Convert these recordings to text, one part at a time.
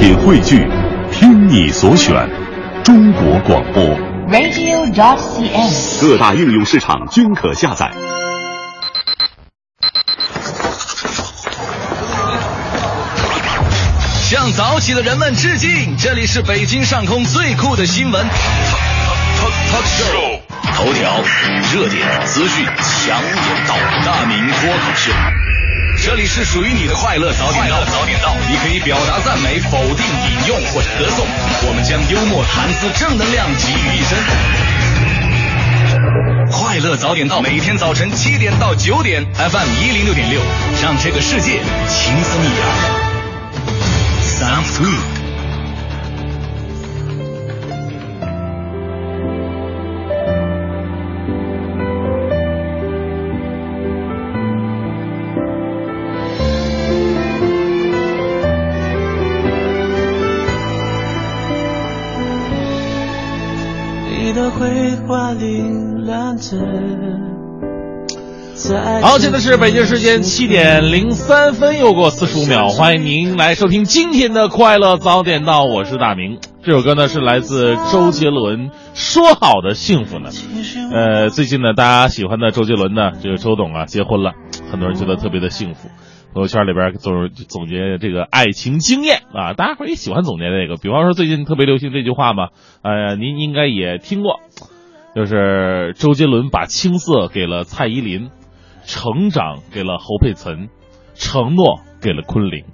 品汇聚，听你所选，中国广播。radio.dot.cn，。各大应用市场均可下载。向早起的人们致敬！这里是北京上空最酷的新闻 talk talk show，头条、热点、资讯、强眼道、大明脱口秀。这里是属于你的快乐早点到，早点到，你可以表达赞美、否定、引用或者歌颂，我们将幽默、谈资、正能量集于一身。快乐早点到，每天早晨七点到九点，FM 一零六点六，让这个世界轻松一点。Sounds good。好，现在是北京时间七点零三分，又过四十五秒，欢迎您来收听今天的快乐早点到，我是大明。这首歌呢是来自周杰伦，《说好的幸福》呢。呃，最近呢，大家喜欢的周杰伦呢，这个周董啊结婚了，很多人觉得特别的幸福。朋友圈里边总总结这个爱情经验啊，大家伙也喜欢总结这个。比方说最近特别流行这句话嘛，呃，您应该也听过，就是周杰伦把青涩给了蔡依林。成长给了侯佩岑，承诺给了昆凌，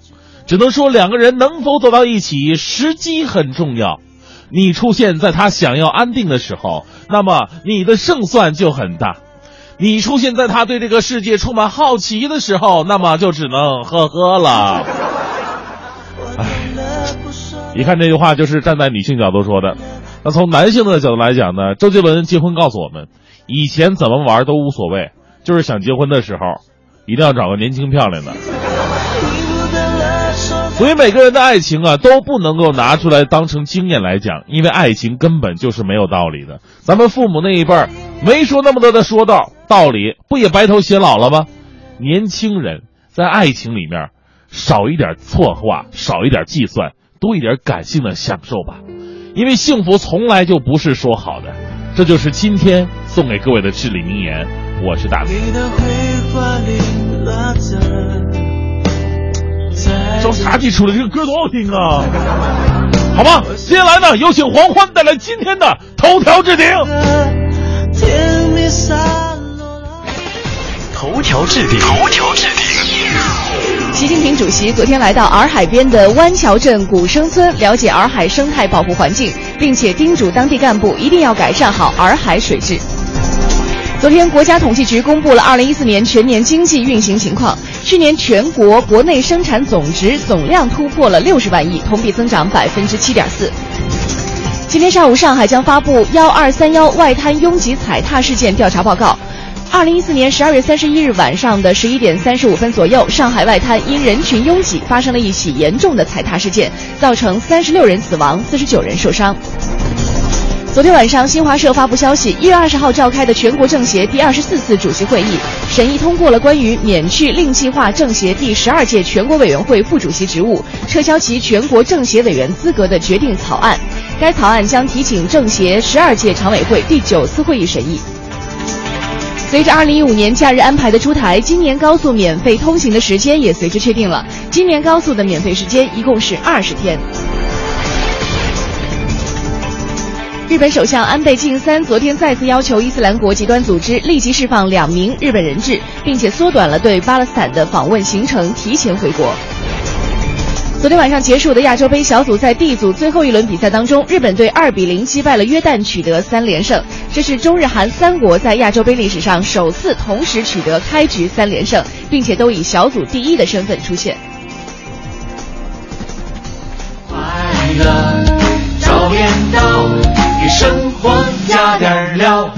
只能说两个人能否走到一起，时机很重要。你出现在他想要安定的时候，那么你的胜算就很大；你出现在他对这个世界充满好奇的时候，那么就只能呵呵了。唉，一看这句话就是站在女性角度说的。那从男性的角度来讲呢？周杰伦结婚告诉我们，以前怎么玩都无所谓。就是想结婚的时候，一定要找个年轻漂亮的。所以每个人的爱情啊，都不能够拿出来当成经验来讲，因为爱情根本就是没有道理的。咱们父母那一辈儿没说那么多的说道道理，不也白头偕老了吗？年轻人在爱情里面少一点错话，少一点计算，多一点感性的享受吧。因为幸福从来就不是说好的。这就是今天送给各位的至理名言。我是大明。着啥急出来？这个歌多好听啊！好吧，接下来呢，有请黄欢带来今天的头条置顶。头条置顶，头条置顶。习近平主席昨天来到洱海边的湾桥镇古生村，了解洱海生态保护环境，并且叮嘱当地干部一定要改善好洱海水质。昨天，国家统计局公布了2014年全年经济运行情况。去年全国国内生产总值总量突破了60万亿，同比增长7.4%。今天上午，上海将发布“幺二三幺”外滩拥挤踩踏事件调查报告。2014年12月31日晚上的11点35分左右，上海外滩因人群拥挤发生了一起严重的踩踏事件，造成36人死亡，49人受伤。昨天晚上，新华社发布消息，一月二十号召开的全国政协第二十四次主席会议审议通过了关于免去令计划政协第十二届全国委员会副主席职务、撤销其全国政协委员资格的决定草案。该草案将提请政协十二届常委会第九次会议审议。随着二零一五年假日安排的出台，今年高速免费通行的时间也随之确定了。今年高速的免费时间一共是二十天。日本首相安倍晋三昨天再次要求伊斯兰国极端组织立即释放两名日本人质，并且缩短了对巴勒斯坦的访问行程，提前回国。昨天晚上结束的亚洲杯小组赛 D 组最后一轮比赛当中，日本队二比零击败了约旦，取得三连胜。这是中日韩三国在亚洲杯历史上首次同时取得开局三连胜，并且都以小组第一的身份出现。快乐早点到，给生活加点料。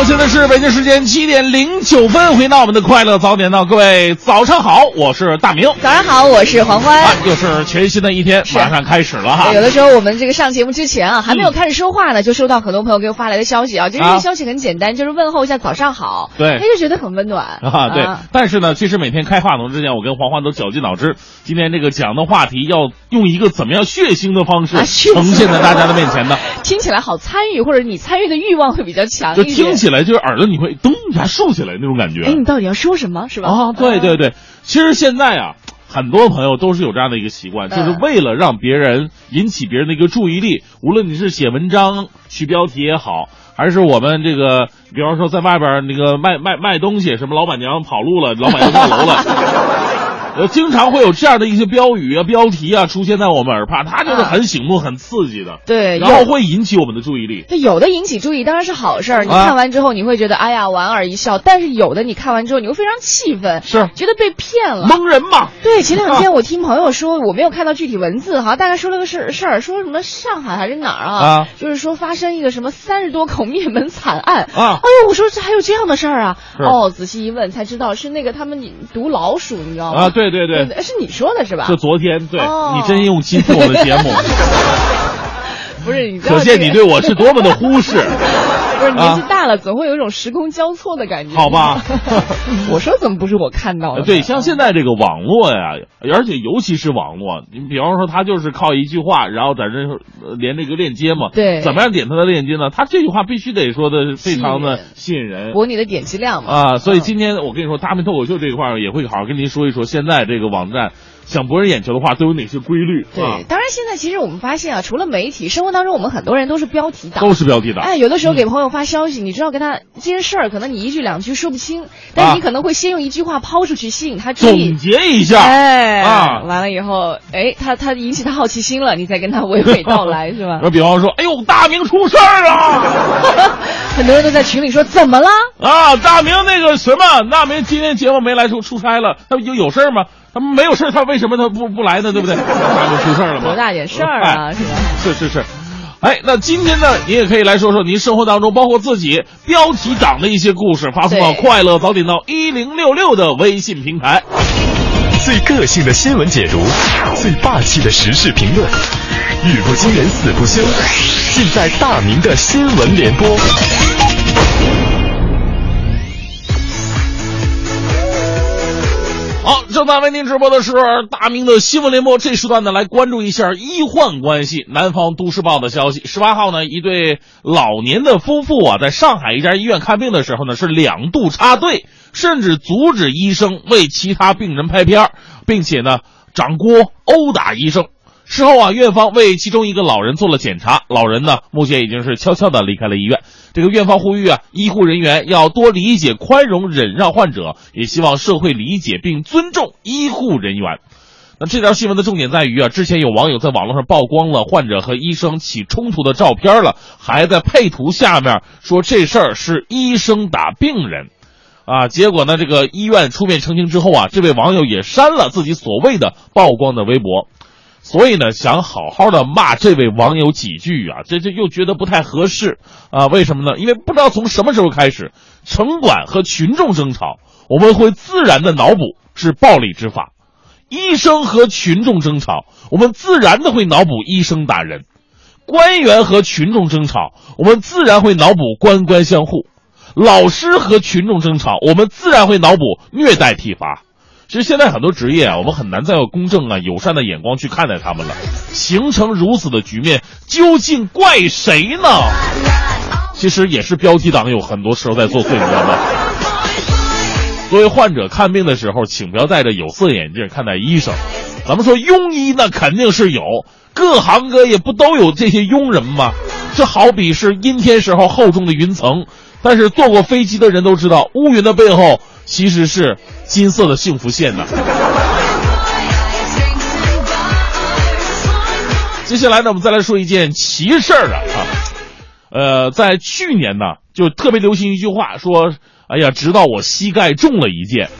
好，现在是北京时间七点零九分，回到我们的快乐早点到，各位早上好，我是大明。早上好，我是黄欢。啊，又是全新的一天，马上开始了哈。有的时候我们这个上节目之前啊，还没有开始说话呢，就收到很多朋友给我发来的消息啊。就是这啊个消息很简单，就是问候一下早上好，对他，就觉得很温暖啊，对，但是呢，其实每天开话筒之前，我跟黄欢都绞尽脑汁，今天这个讲的话题要用一个怎么样血腥的方式呈现在大家的面前呢？听起来好参与，或者你参与的欲望会比较强就一点。听起来就是耳朵你会噔一下竖起来那种感觉。哎，你到底要说什么，是吧？啊，对对对，其实现在啊，很多朋友都是有这样的一个习惯，嗯就是为了让别人引起别人的一个注意力，无论你是写文章取标题也好，还是我们这个，比方说在外边那个卖卖卖东西，什么老板娘跑路了，老板娘跳楼了。呃，经常会有这样的一些标语啊、标题啊出现在我们耳畔，它就是很醒目、很刺激的，对，然后会引起我们的注意力。对有的引起注意当然是好事儿，你啊看完之后你会觉得哎呀莞尔一笑，但是有的你看完之后你会非常气愤，是觉得被骗了。蒙人嘛，对，前两天 我听朋友说，我没有看到具体文字哈，大概说了个事事儿，说什么上海还是哪儿啊？啊就是说发生一个什么三十多口灭门惨案啊哎呦，我说这还有这样的事儿啊？哦，仔细一问才知道是那个他们毒老鼠，你知道吗？啊，对对对，对，是你说的是吧？就昨天，对、哦你真用心听我的节目。不是，你知道可见你对我是多么的忽视。不是年纪啊大了，总会有一种时空交错的感觉。好吧 我说怎么不是我看到的？对，像现在这个网络呀，而且尤其是网络，你比方说他就是靠一句话，然后在这呃连这个链接嘛，对怎么样点他的链接呢？他这句话必须得说的非常的吸引人。博你的点击量嘛。啊，所以嗯今天我跟你说，大明脱口秀这一块也会好好跟您说一说，现在这个网站想博人眼球的话，都有哪些规律？对，啊，当然现在其实我们发现啊，除了媒体，生活当中我们很多人都是标题党。都是标题党。哎，有的时候给朋友发消息，你知道跟他这件事儿，可能你一句两句说不清，但是你可能会先用一句话抛出去，吸引他注意总。结一下，哎，啊完了以后，哎，他他引起他好奇心了，你再跟他娓娓道来，是吧？那比方说，哎呦，大明出事儿了。很多人都在群里说怎么了？啊，大明那个什么，大明今天节目没来出出差了，他不就有事儿吗？他没有事儿，他为什么他不不来呢？对不对？大明出事儿了吗？多大点事儿啊，哎是吧？是是是。哎，那今天呢，你也可以来说说您生活当中，包括自己标题党的一些故事，发送到快乐早点到一零六六的微信平台。最个性的新闻解读，最霸气的时事评论，语不惊人死不休，尽在大明的新闻联播。好，正在为您直播的是大明的新闻联播，这时段呢来关注一下医患关系。南方都市报的消息，十八号呢，一对老年的夫妇啊，在上海一家医院看病的时候呢，是两度插队，甚至阻止医生为其他病人拍片，并且呢，掌掴殴打医生。事后啊，院方为其中一个老人做了检查，老人呢目前已经是悄悄的离开了医院。这个院方呼吁啊，医护人员要多理解、宽容、忍让患者，也希望社会理解并尊重医护人员。那这条新闻的重点在于啊，之前有网友在网络上曝光了患者和医生起冲突的照片了，还在配图下面说这事儿是医生打病人。啊，结果呢，这个医院出面澄清之后啊，这位网友也删了自己所谓的曝光的微博。所以呢，想好好的骂这位网友几句啊，这这又觉得不太合适啊？为什么呢？因为不知道从什么时候开始，城管和群众争吵，我们会自然的脑补是暴力执法；医生和群众争吵，我们自然的会脑补医生打人；官员和群众争吵，我们自然会脑补官官相护；老师和群众争吵，我们自然会脑补虐待体罚。其实现在很多职业啊，我们很难再用公正啊、友善的眼光去看待他们了。形成如此的局面，究竟怪谁呢？其实也是标题党有很多时候在作祟，你知道吗？作为患者看病的时候，请不要戴着有色眼镜看待医生。咱们说庸医那肯定是有，各行各业不都有这些庸人吗？这好比是阴天时候厚重的云层，但是坐过飞机的人都知道，乌云的背后其实是金色的幸福线呐。接下来呢，我们再来说一件奇事儿啊啊，呃，在去年呢，就特别流行一句话，说，哎呀，直到我膝盖中了一箭。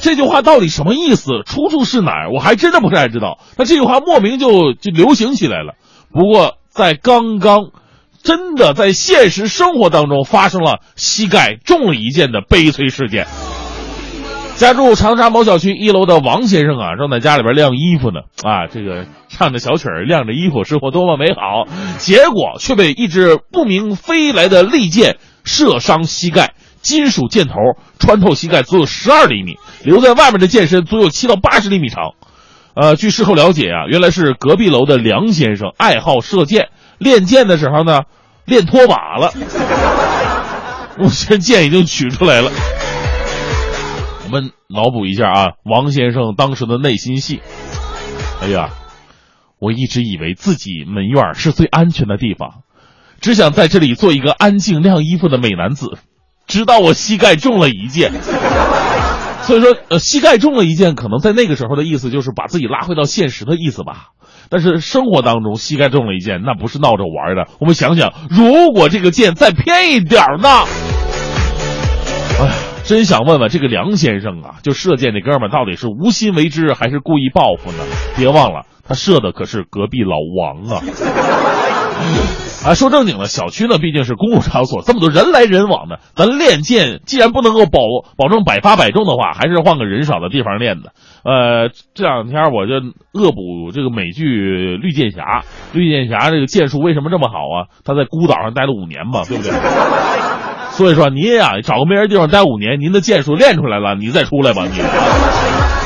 这句话到底什么意思？出处是哪儿？我还真的不太知道。那这句话莫名就就流行起来了。不过在刚刚真的在现实生活当中发生了膝盖中了一箭的悲催事件。家住长沙某小区一楼的王先生啊，正在家里边晾衣服呢。啊，这个唱着小曲儿，晾着衣服，生活多么美好。结果却被一支不明飞来的利箭射伤膝盖，金属箭头穿透膝盖足有十二厘米，留在外面的箭身足有七到八十厘米长。呃，据事后了解啊，原来是隔壁楼的梁先生爱好射箭，练剑的时候呢，练脱靶了。目前剑已经取出来了。我们脑补一下啊，王先生当时的内心戏。哎呀，我一直以为自己门院是最安全的地方，只想在这里做一个安静晾衣服的美男子，直到我膝盖中了一箭。所以说，呃，膝盖中了一箭，可能在那个时候的意思就是把自己拉回到现实的意思吧。但是生活当中，膝盖中了一箭，那不是闹着玩的。我们想想，如果这个箭再偏一点呢？哎呀。真想问问这个梁先生啊，就射箭那哥们到底是无心为之还是故意报复呢？别忘了，他射的可是隔壁老王啊！啊，说正经的，小区呢毕竟是公共场所，这么多人来人往的，咱练剑既然不能够保保证百发百中的话，还是换个人少的地方练的。呃，这两天我就恶补这个美剧《绿箭侠》，绿箭侠这个剑术为什么这么好啊？他在孤岛上待了五年嘛，对不对？所以说您呀，找个没人地方待五年，您的剑术练出来了，你再出来吧，你。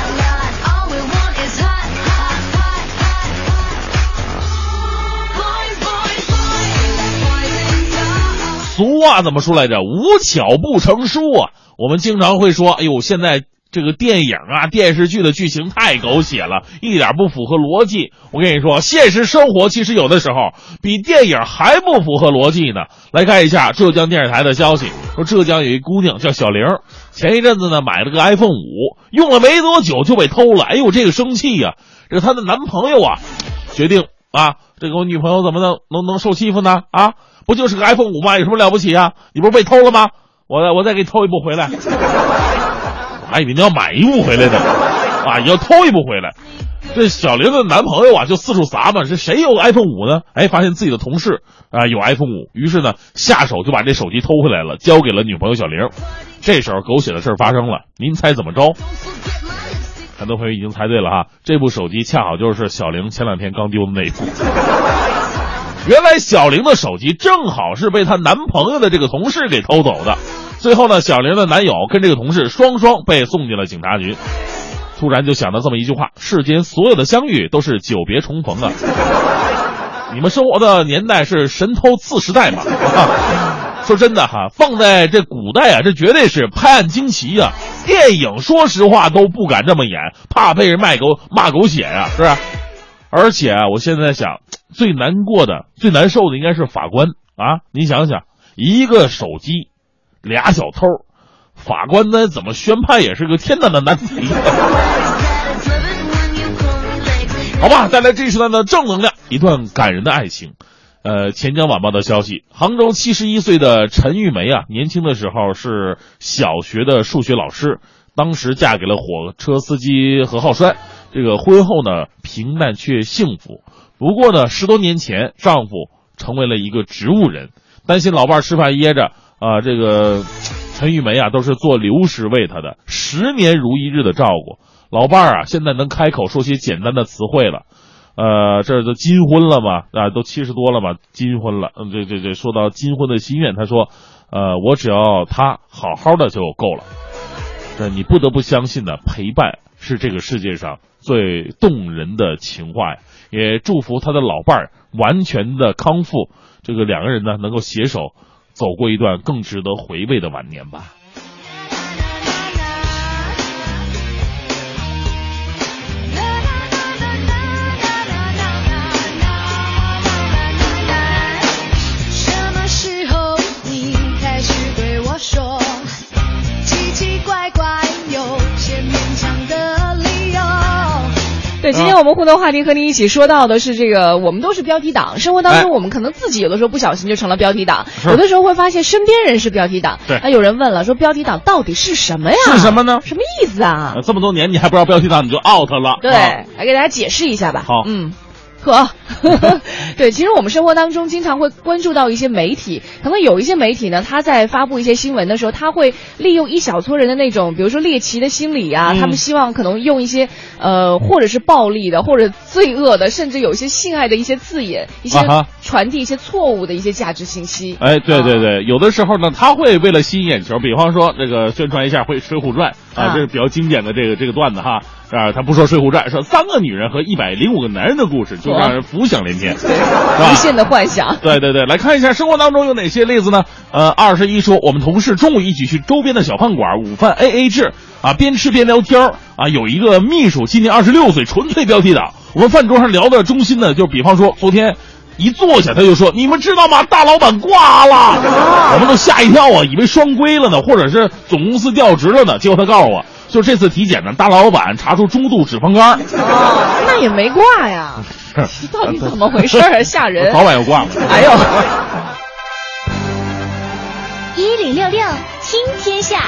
话怎么说来着？无巧不成书啊！我们经常会说，哎呦，现在。这个电影啊，电视剧的剧情太狗血了，一点不符合逻辑。我跟你说，现实生活其实有的时候比电影还不符合逻辑呢。来看一下浙江电视台的消息，说浙江有一姑娘叫小玲，前一阵子呢买了个 iPhone 五，用了没多久就被偷了。哎呦，这个生气呀！这她的男朋友啊，决定啊，这个我女朋友怎么能能能受欺负呢？啊，不就是个 iPhone 五吗？有什么了不起啊？你不是被偷了吗？我再我再给你偷一部回来。我还以为你要买一部回来的，啊，要偷一部回来。这小玲的男朋友啊，就四处撒嘛，是谁有 iPhone 五呢？哎，发现自己的同事啊有 iPhone 五，于是呢下手就把这手机偷回来了，交给了女朋友小玲。这时候狗血的事发生了，您猜怎么着？很多朋友已经猜对了哈，这部手机恰好就是小玲前两天刚丢的那一部。原来小玲的手机正好是被她男朋友的这个同事给偷走的。最后呢，小玲的男友跟这个同事双双被送进了警察局。突然就想到这么一句话：世间所有的相遇都是久别重逢啊！你们生活的年代是神偷次时代嘛？说真的哈，放在这古代啊，这绝对是拍案惊奇啊！电影说实话都不敢这么演，怕被人卖狗骂狗血呀，是吧？而且啊，我现在想，最难过的、最难受的应该是法官啊！你想想，一个手机。俩小偷，法官呢怎么宣判也是个天大的难题。好吧，带来这一时段的正能量，一段感人的爱情。呃，钱江晚报的消息，杭州七十一岁的陈玉梅啊，年轻的时候是小学的数学老师，当时嫁给了火车司机何浩栓。这个婚后呢，平淡却幸福。不过呢，十多年前丈夫成为了一个植物人，担心老伴吃饭噎着。啊，这个陈玉梅啊，都是做流食喂他的，十年如一日的照顾。老伴儿啊，现在能开口说些简单的词汇了。呃，这都金婚了嘛？啊，都七十多了嘛，金婚了。嗯，这这这，说到金婚的心愿，他说，呃，我只要他好好的就够了。这你不得不相信呢，陪伴是这个世界上最动人的情话呀。也祝福他的老伴儿完全的康复，这个两个人呢能够携手。走过一段更值得回味的晚年吧。今天我们互动话题和您一起说到的是这个，我们都是标题党。生活当中，我们可能自己有的时候不小心就成了标题党，有的时候会发现身边人是标题党。对，那有人问了，说标题党到底是什么呀？是什么呢？什么意思啊？这么多年你还不知道标题党，你就 out 了。对，来给大家解释一下吧。好，嗯，呵，对，其实我们生活当中经常会关注到一些媒体，可能有一些媒体呢，他在发布一些新闻的时候，他会利用一小撮人的那种，比如说猎奇的心理啊，嗯他们希望可能用一些呃，或者是暴力的，或者罪恶的，甚至有一些性爱的一些字眼，一些传递一些错误的一些价值信息。哎，对对对，有的时候呢，他会为了吸引眼球，比方说这个宣传一下会《水浒传》啊，啊这是比较经典的这个这个段子哈。啊，他不说《水浒传》，说三个女人和一百零五个男人的故事，就让人浮想联翩，无？限的幻想。对对对，来看一下生活当中有哪些例子呢？呃，二十一说，我们同事中午一起去周边的小饭馆，午饭 A A 制啊，边吃边聊天儿啊。有一个秘书今年二十六岁，纯粹标题党。我们饭桌上聊的中心呢，就比方说昨天。一坐下，他就说：“你们知道吗？大老板挂了！”我们都吓一跳啊，以为双规了呢，或者是总公司调职了呢。结果他告诉我，就这次体检呢，大老板查出中度脂肪肝。哦，那也没挂呀，到底怎么回事儿啊？吓人！早晚要挂了。哎呦，一零六六听天下，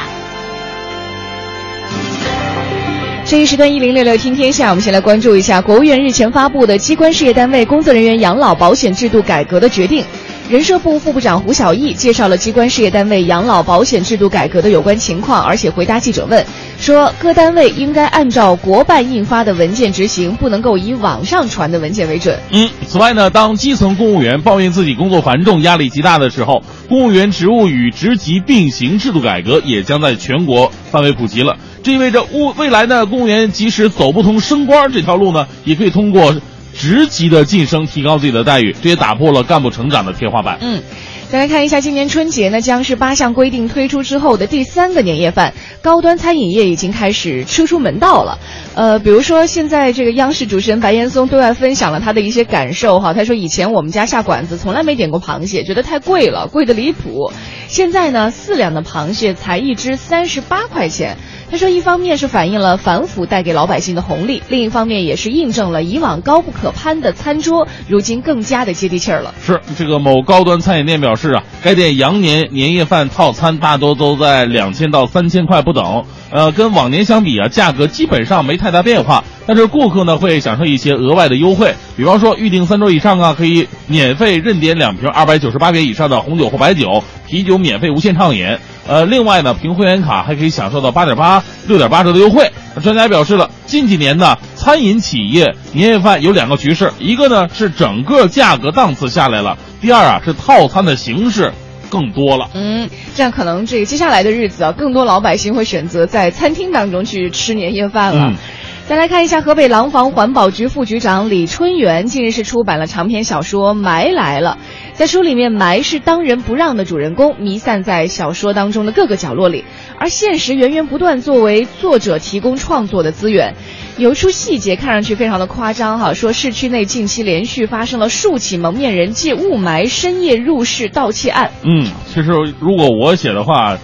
这一时段一零六六听天下，我们先来关注一下国务院日前发布的机关事业单位工作人员养老保险制度改革的决定。人社部副部长胡晓毅介绍了机关事业单位养老保险制度改革的有关情况，而且回答记者问，说各单位应该按照国办印发的文件执行，不能够以网上传的文件为准。嗯，此外呢，当基层公务员抱怨自己工作繁重、压力极大的时候，公务员职务与职级并行制度改革也将在全国范围普及了。这意味着未未来呢，公务员即使走不通升官这条路呢，也可以通过职级的晋升提高自己的待遇，这也打破了干部成长的天花板。嗯，再来看一下今年春节呢，将是八项规定推出之后的第三个年夜饭，高端餐饮业已经开始吃出门道了。呃，比如说现在这个央视主持人白岩松对外分享了他的一些感受哈，他说以前我们家下馆子从来没点过螃蟹，觉得太贵了，贵的离谱。现在呢，四两的螃蟹才一只三十八块钱。他说，一方面是反映了反腐带给老百姓的红利，另一方面也是印证了以往高不可攀的餐桌，如今更加的接地气儿了。是这个某高端餐饮店表示啊，该店羊年年夜饭套餐大多都在两千到三千块不等，呃，跟往年相比啊，价格基本上没太大变化。但是顾客呢会享受一些额外的优惠，比方说预订三桌以上啊，可以免费任点两瓶二百九十八元以上的红酒或白酒，啤酒免费无限畅饮。呃，另外呢，凭会员卡还可以享受到八点八、六点八折的优惠。专家表示了，近几年呢，餐饮企业年夜饭有两个趋势，一个呢是整个价格档次下来了，第二啊是套餐的形式更多了。嗯，这样可能这个接下来的日子啊，更多老百姓会选择在餐厅当中去吃年夜饭了。嗯再来看一下河北廊坊环保局副局长李春元近日是出版了长篇小说《霾来了》。在书里面，霾是当仁不让的主人公，弥散在小说当中的各个角落里，而现实源源不断作为作者提供创作的资源。有一处细节看上去非常的夸张哈，说市区内近期连续发生了数起蒙面人借雾霾深夜入室盗窃案。嗯，其实如果我写的话，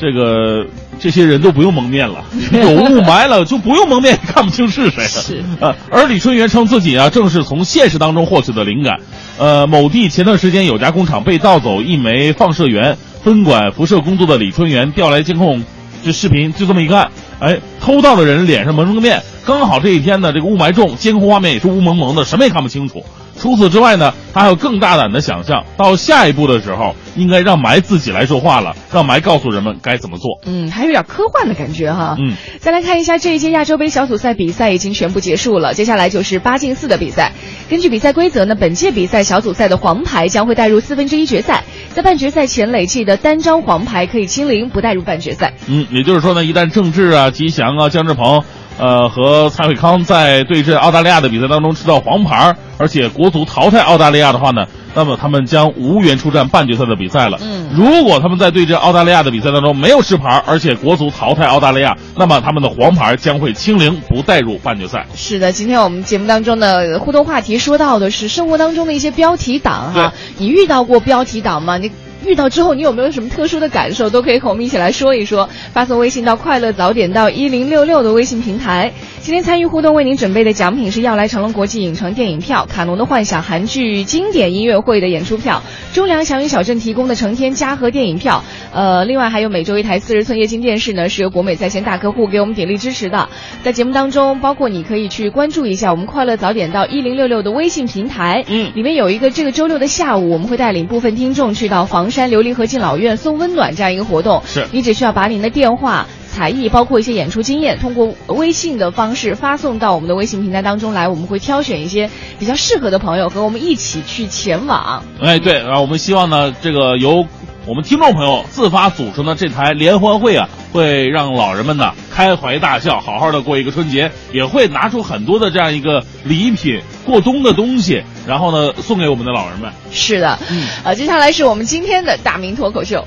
这个这些人都不用蒙面了，有雾霾了就不用蒙面，看不清是谁了。是呃，而李春元称自己啊，正是从现实当中获取的灵感。呃，某地前段时间有家工厂被盗走一枚放射源，分管辐射工作的李春元调来监控这视频，就这么一看，哎，偷盗的人脸上蒙着个面，刚好这一天呢，这个雾霾重，监控画面也是雾蒙蒙的，什么也看不清楚。除此之外呢，他还有更大胆的想象，到下一步的时候，应该让霾自己来说话了，让霾告诉人们该怎么做。嗯，还有点科幻的感觉哈。嗯，再来看一下这一届亚洲杯小组赛比赛已经全部结束了，接下来就是八进四的比赛。根据比赛规则呢，本届比赛小组赛的黄牌将会带入四分之一决赛，在半决赛前累计的单张黄牌可以清零，不带入半决赛。嗯，也就是说呢，一旦郑智啊、吉祥啊、姜志鹏，呃和蔡慧康在对阵澳大利亚的比赛当中吃到黄牌，而且国足淘汰澳大利亚的话呢，那么他们将无缘出战半决赛的比赛了。嗯如果他们在对阵澳大利亚的比赛当中没有吃牌，而且国足淘汰澳大利亚，那么他们的黄牌将会清零，不带入半决赛。是的，今天我们节目当中的互动话题说到的是生活当中的一些标题党哈，你遇到过标题党吗？你遇到之后，你有没有什么特殊的感受？都可以和我们一起来说一说。发送微信到“快乐早点到一零六六”的微信平台。今天参与互动为您准备的奖品是要来成龙国际影城电影票、卡农的幻想韩剧经典音乐会的演出票、中粮祥云小镇提供的成天嘉禾电影票、呃，另外还有每周一台四十寸液晶电视呢，是由国美在线大客户给我们鼎力支持的。在节目当中，包括你可以去关注一下我们快乐早点到一零六六的微信平台，嗯里面有一个这个周六的下午，我们会带领部分听众去到房山琉璃河敬老院送温暖这样一个活动。是你只需要把您的电话。才艺包括一些演出经验，通过微信的方式发送到我们的微信平台当中来，我们会挑选一些比较适合的朋友和我们一起去前往。哎，对然后，我们希望呢，这个由我们听众朋友自发组成的这台联欢会啊，会让老人们呢开怀大笑，好好的过一个春节，也会拿出很多的这样一个礼品、过冬的东西，然后呢送给我们的老人们。是的，嗯，呃，接下来是我们今天的大明脱口秀。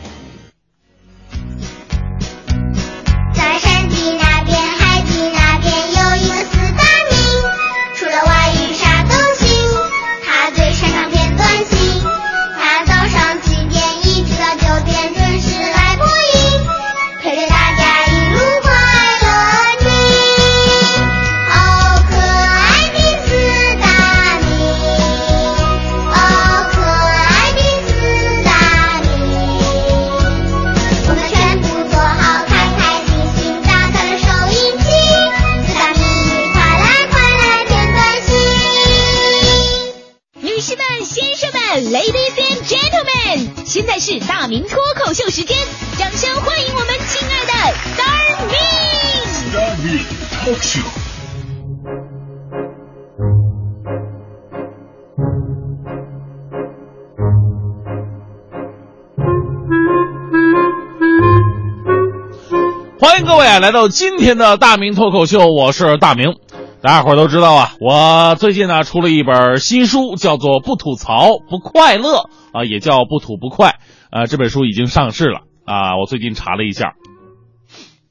来到今天的大明脱口秀，我是大明。大家伙都知道啊，我最近呢出了一本新书，叫做《不吐槽不快乐》啊，也叫《不吐不快》啊。这本书已经上市了啊，我最近查了一下，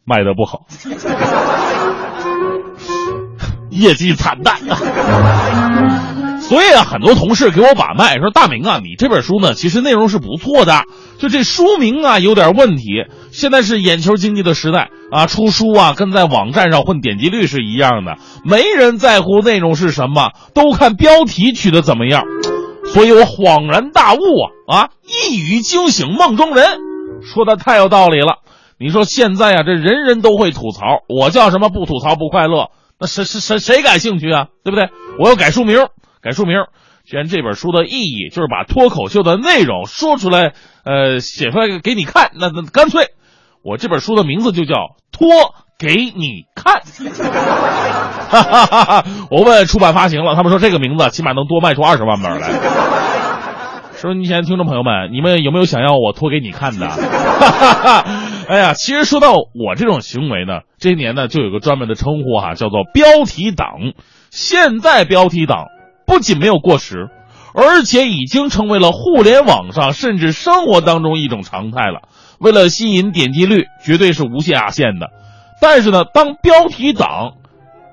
卖的不好，业绩惨淡。所以啊，很多同事给我把脉说：“大明啊，你这本书呢，其实内容是不错的，就这书名啊有点问题。现在是眼球经济的时代啊，出书啊跟在网站上混点击率是一样的，没人在乎内容是什么，都看标题取得怎么样。所以我恍然大悟啊啊，一语惊醒梦中人，说的太有道理了。你说现在啊，这人人都会吐槽，我叫什么不吐槽不快乐？那谁谁谁谁感兴趣啊？对不对？我要改书名。”改书名，既然这本书的意义就是把脱口秀的内容说出来，呃，写出来给你看，那那干脆，我这本书的名字就叫《脱给你看》。哈哈哈哈！我问出版发行了，他们说这个名字起码能多卖出二十万本来。说你现在听众朋友们，你们有没有想要我脱给你看的？哈哈哈！哎呀，其实说到我这种行为呢，这一年呢就有个专门的称呼哈、叫做标题党。现在标题党。不仅没有过时，而且已经成为了互联网上甚至生活当中一种常态了。为了吸引点击率，绝对是无下限的。但是呢，当标题党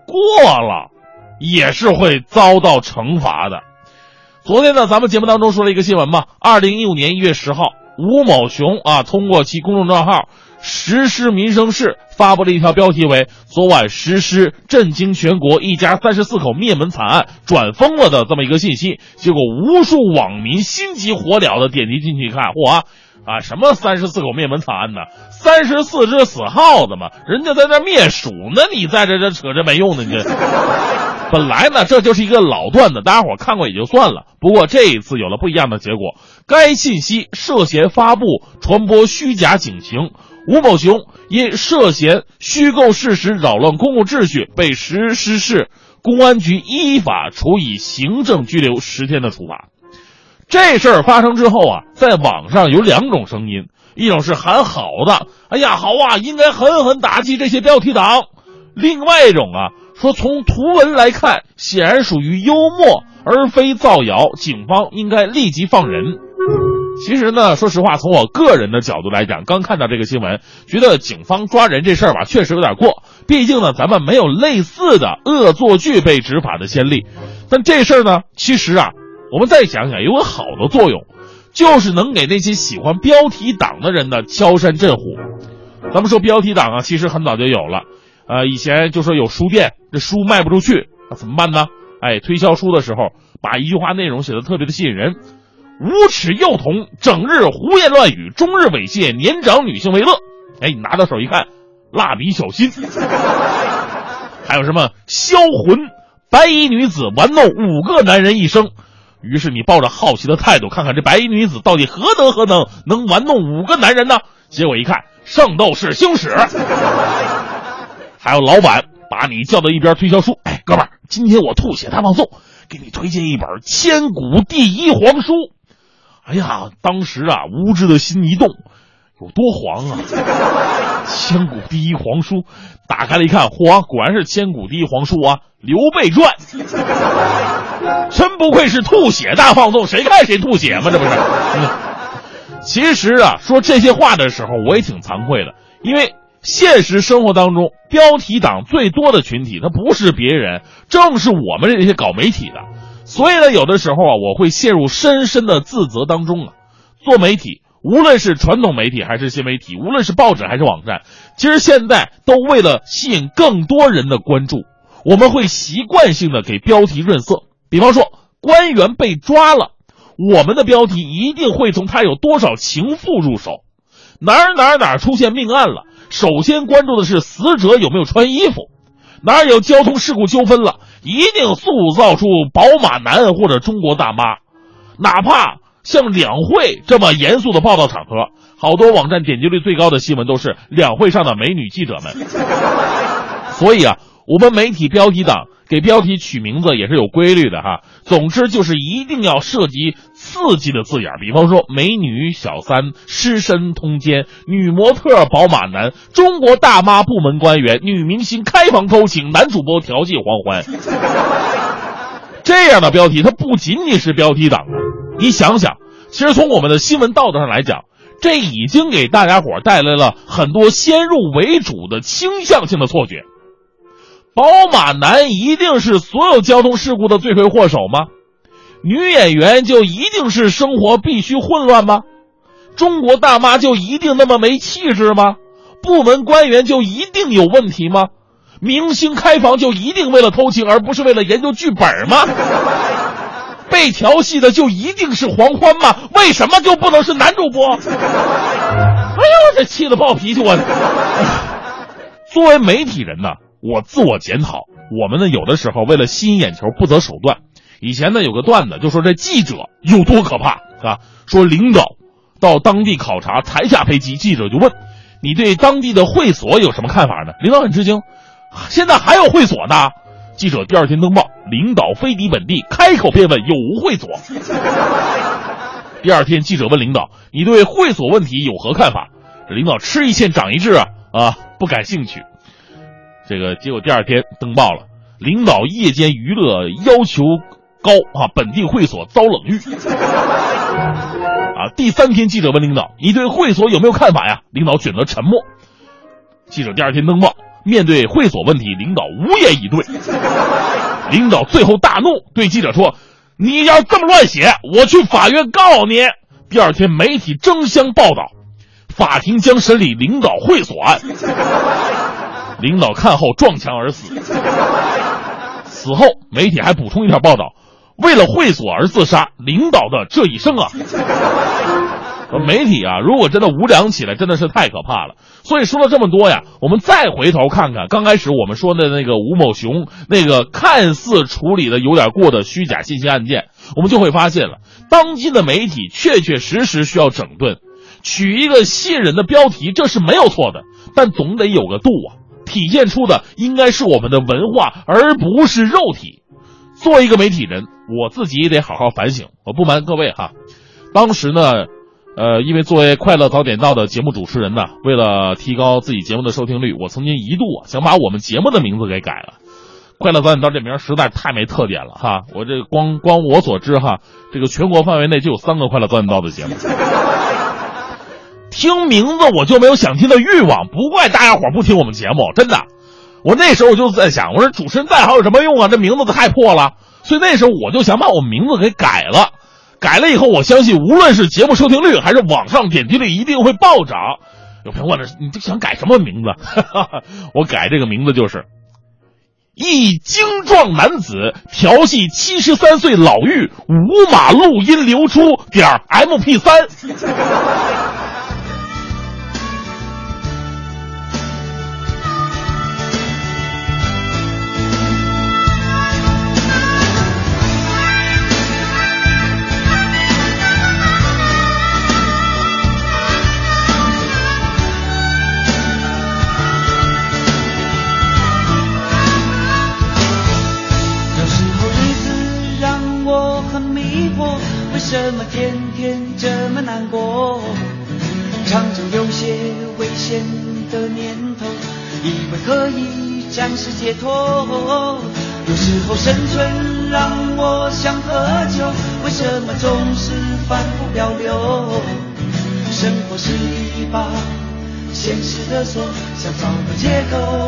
过了，也是会遭到惩罚的。昨天呢，咱们节目当中说了一个新闻嘛，二零一五年一月十号，吴某雄啊，通过其公众账号。实施民生事发布了一条标题为“昨晚实施震惊全国一家三十四口灭门惨案转疯了”的这么一个信息，结果无数网民心急火燎的点击进去看，嚯啊，什么三十四口灭门惨案呢？三十四只死耗子嘛，人家在那灭鼠呢，你在这这扯这没用的，你这。本来呢，这就是一个老段子，大家伙看过也就算了。不过这一次有了不一样的结果，该信息涉嫌发布、传播虚假警情。吴某雄因涉嫌虚构事实扰乱公共秩序，被石狮市公安局依法处以行政拘留十天的处罚。这事儿发生之后啊，在网上有两种声音，一种是喊好的，哎呀好啊，应该狠狠打击这些标题党；另外一种啊，说从图文来看，显然属于幽默而非造谣，警方应该立即放人。其实呢，说实话，从我个人的角度来讲，刚看到这个新闻，觉得警方抓人这事儿吧，确实有点过。毕竟呢，咱们没有类似的恶作剧被执法的先例。但这事儿呢，其实啊，我们再想想，有个好的作用，就是能给那些喜欢标题党的人呢敲山震虎。咱们说标题党啊，其实很早就有了。呃，以前就说有书店，这书卖不出去，那怎么办呢？哎，推销书的时候，把一句话内容写的特别的吸引人。无耻幼童整日胡言乱语，终日猥亵年长女性为乐。哎，你拿到手一看，蜡笔小新。还有什么销魂，白衣女子玩弄五个男人一生。于是你抱着好奇的态度，看看这白衣女子到底何德何能，能玩弄五个男人呢？结果一看，圣斗士星矢。还有老板把你叫到一边推销书，哎，哥们儿，今天我吐血大放送，给你推荐一本千古第一皇书。哎呀，当时啊，无知的心一动，有多黄啊！千古第一皇书，打开了一看，嚯，果然是千古第一皇书啊，《刘备传》。真不愧是吐血大放送，谁看谁吐血嘛，这不是？嗯其实啊，说这些话的时候，我也挺惭愧的，因为现实生活当中，标题党最多的群体，他不是别人，正是我们这些搞媒体的。所以呢，有的时候啊，我会陷入深深的自责当中啊。做媒体，无论是传统媒体还是新媒体，无论是报纸还是网站，其实现在都为了吸引更多人的关注，我们会习惯性的给标题润色。比方说，官员被抓了，我们的标题一定会从他有多少情妇入手。哪儿哪儿哪儿出现命案了，首先关注的是死者有没有穿衣服。哪儿有交通事故纠纷了，一定塑造出宝马男或者中国大妈，哪怕像两会这么严肃的报道场合，好多网站点击率最高的新闻都是两会上的美女记者们。所以啊，我们媒体标题党给标题取名字也是有规律的哈。总之就是一定要涉及刺激的字眼，比方说美女小三、尸身通奸、女模特、宝马男、中国大妈、部门官员、女明星开房偷情、男主播调戏黄欢。这样的标题，它不仅仅是标题党啊！你想想，其实从我们的新闻道德上来讲，这已经给大家伙带来了很多先入为主的倾向性的错觉。宝马男一定是所有交通事故的罪魁祸首吗？女演员就一定是生活必须混乱吗？中国大妈就一定那么没气质吗？部门官员就一定有问题吗？明星开房就一定为了偷情，而不是为了研究剧本吗？被调戏的就一定是黄欢吗？为什么就不能是男主播？哎呦，这气得暴脾气我！作为媒体人呢，我自我检讨，我们呢有的时候为了吸引眼球不择手段。以前呢有个段子就说这记者有多可怕啊？说领导到当地考察才下飞机，记者就问你对当地的会所有什么看法呢？领导很吃惊，现在还有会所呢？记者第二天登报，领导飞抵本地，开口便问有无会所。第二天记者问领导，你对会所问题有何看法？领导吃一堑长一智啊啊，不感兴趣。这个结果第二天登报了，领导夜间娱乐要求高啊，本地会所遭冷遇。啊，第三天记者问领导，你对会所有没有看法呀？领导选择沉默。记者第二天登报，面对会所问题，领导无言以对。领导最后大怒，对记者说：“你要这么乱写，我去法院告你。”第二天媒体争相报道，法庭将审理领导会所案。领导看后撞墙而死。死后，媒体还补充一条报道：为了会所而自杀，领导的这一生啊！媒体啊，如果真的无良起来，真的是太可怕了。所以说了这么多呀，我们再回头看看刚开始我们说的那个吴某雄那个看似处理的有点过的虚假信息案件，我们就会发现了，当今的媒体确确实实需要整顿，取一个吸引人的标题，这是没有错的，但总得有个度啊。体现出的应该是我们的文化，而不是肉体。作为一个媒体人，我自己也得好好反省。我不瞒各位哈，当时呢，呃，因为作为《快乐早点到》的节目主持人呢，为了提高自己节目的收听率，我曾经一度啊想把我们节目的名字给改了。《快乐早点到》这名实在太没特点了哈，我这光光我所知哈，这个全国范围内就有三个《快乐早点到》的节目。听名字我就没有想听的欲望，不怪大家伙不听我们节目，真的。我那时候我就在想，我说主持人再好有什么用啊？这名字太破了。所以那时候我就想把我们名字给改了。改了以后我相信无论是节目收听率还是网上点击率一定会暴涨。有朋友问了你这想改什么名字？我改这个名字就是一精壮男子调戏七十三岁老妪五马录音流出点 mp 三的锁，想找个借口。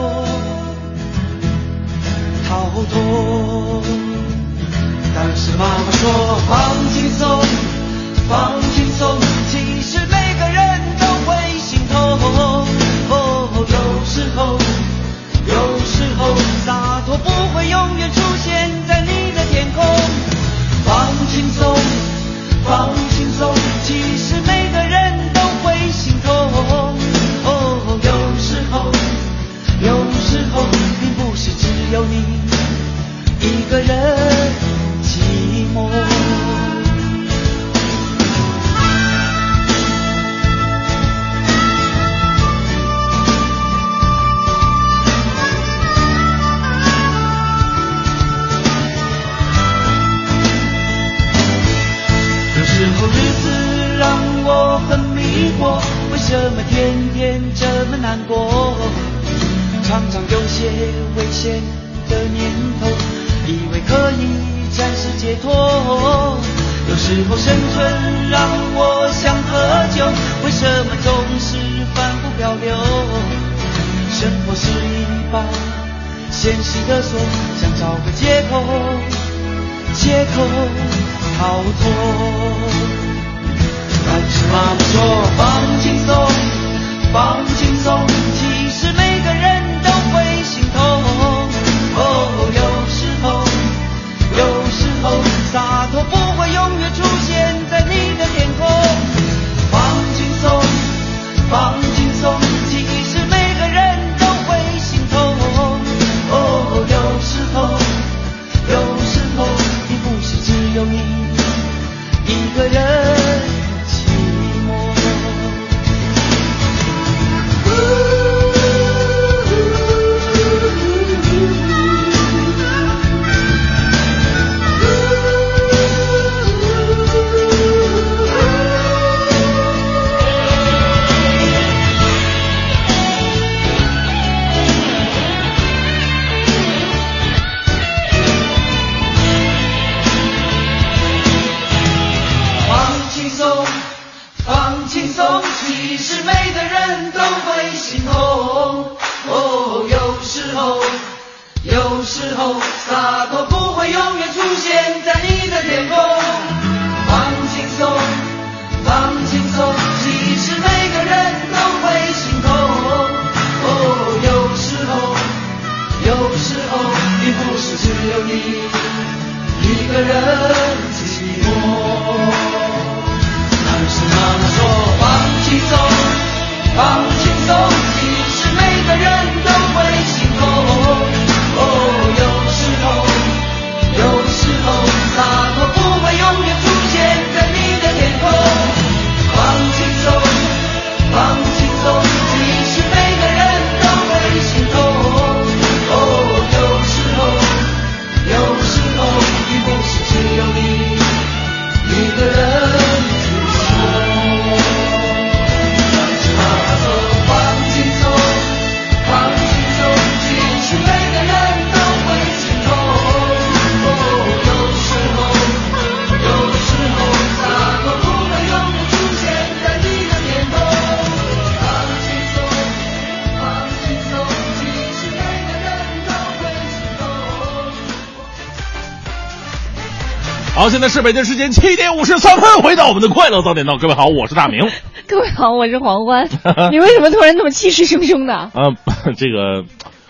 好，现在是北京时间七点五十三分，回到我们的快乐早点到。各位好，我是大明，各位好，我是黄欢。你为什么突然那么气势汹汹的？嗯，这个。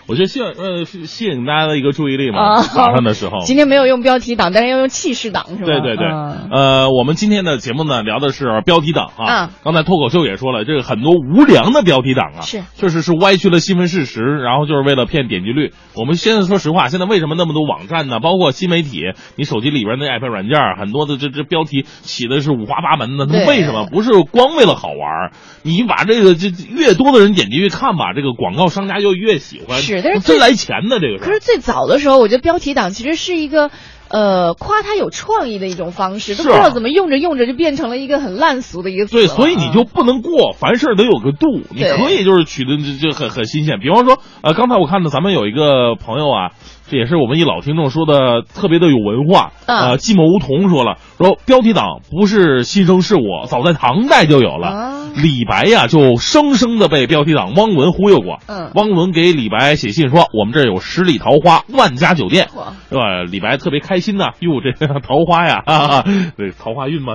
我觉得吸引呃吸引大家的一个注意力嘛，啊早上的时候。今天没有用标题党，但是要用气势党，是吧？对对对，嗯呃，我们今天的节目呢聊的是标题党啊。嗯刚才脱口秀也说了，这个很多无良的标题党啊，是确实是歪曲了新闻事实，然后就是为了骗点击率。我们现在说实话，现在为什么那么多网站呢？包括新媒体，你手机里边的 app 软件，很多的这这标题起的是五花八门的，他们对为什么不是光为了好玩？你把这个这越多的人点击越看吧，这个广告商家就越喜欢，是但是真来钱的这个可是最早的时候，我觉得标题党其实是一个。呃，夸他有创意的一种方式，都不知道怎么用着用着就变成了一个很烂俗的一个词。对，所以你就不能过，凡事得有个度。你可以就是取的这这很很新鲜。比方说，呃，刚才我看到咱们有一个朋友啊，这也是我们一老听众说的，特别的有文化。啊呃，寂寞梧桐说了，说标题党不是新生事物，早在唐代就有了。啊李白呀，就生生的被标题党汪伦忽悠过。嗯汪伦给李白写信说，我们这儿有十里桃花，万家酒店。嚯是吧？李白特别开心呐，哟，这桃花呀，哈哈，对，桃花运嘛，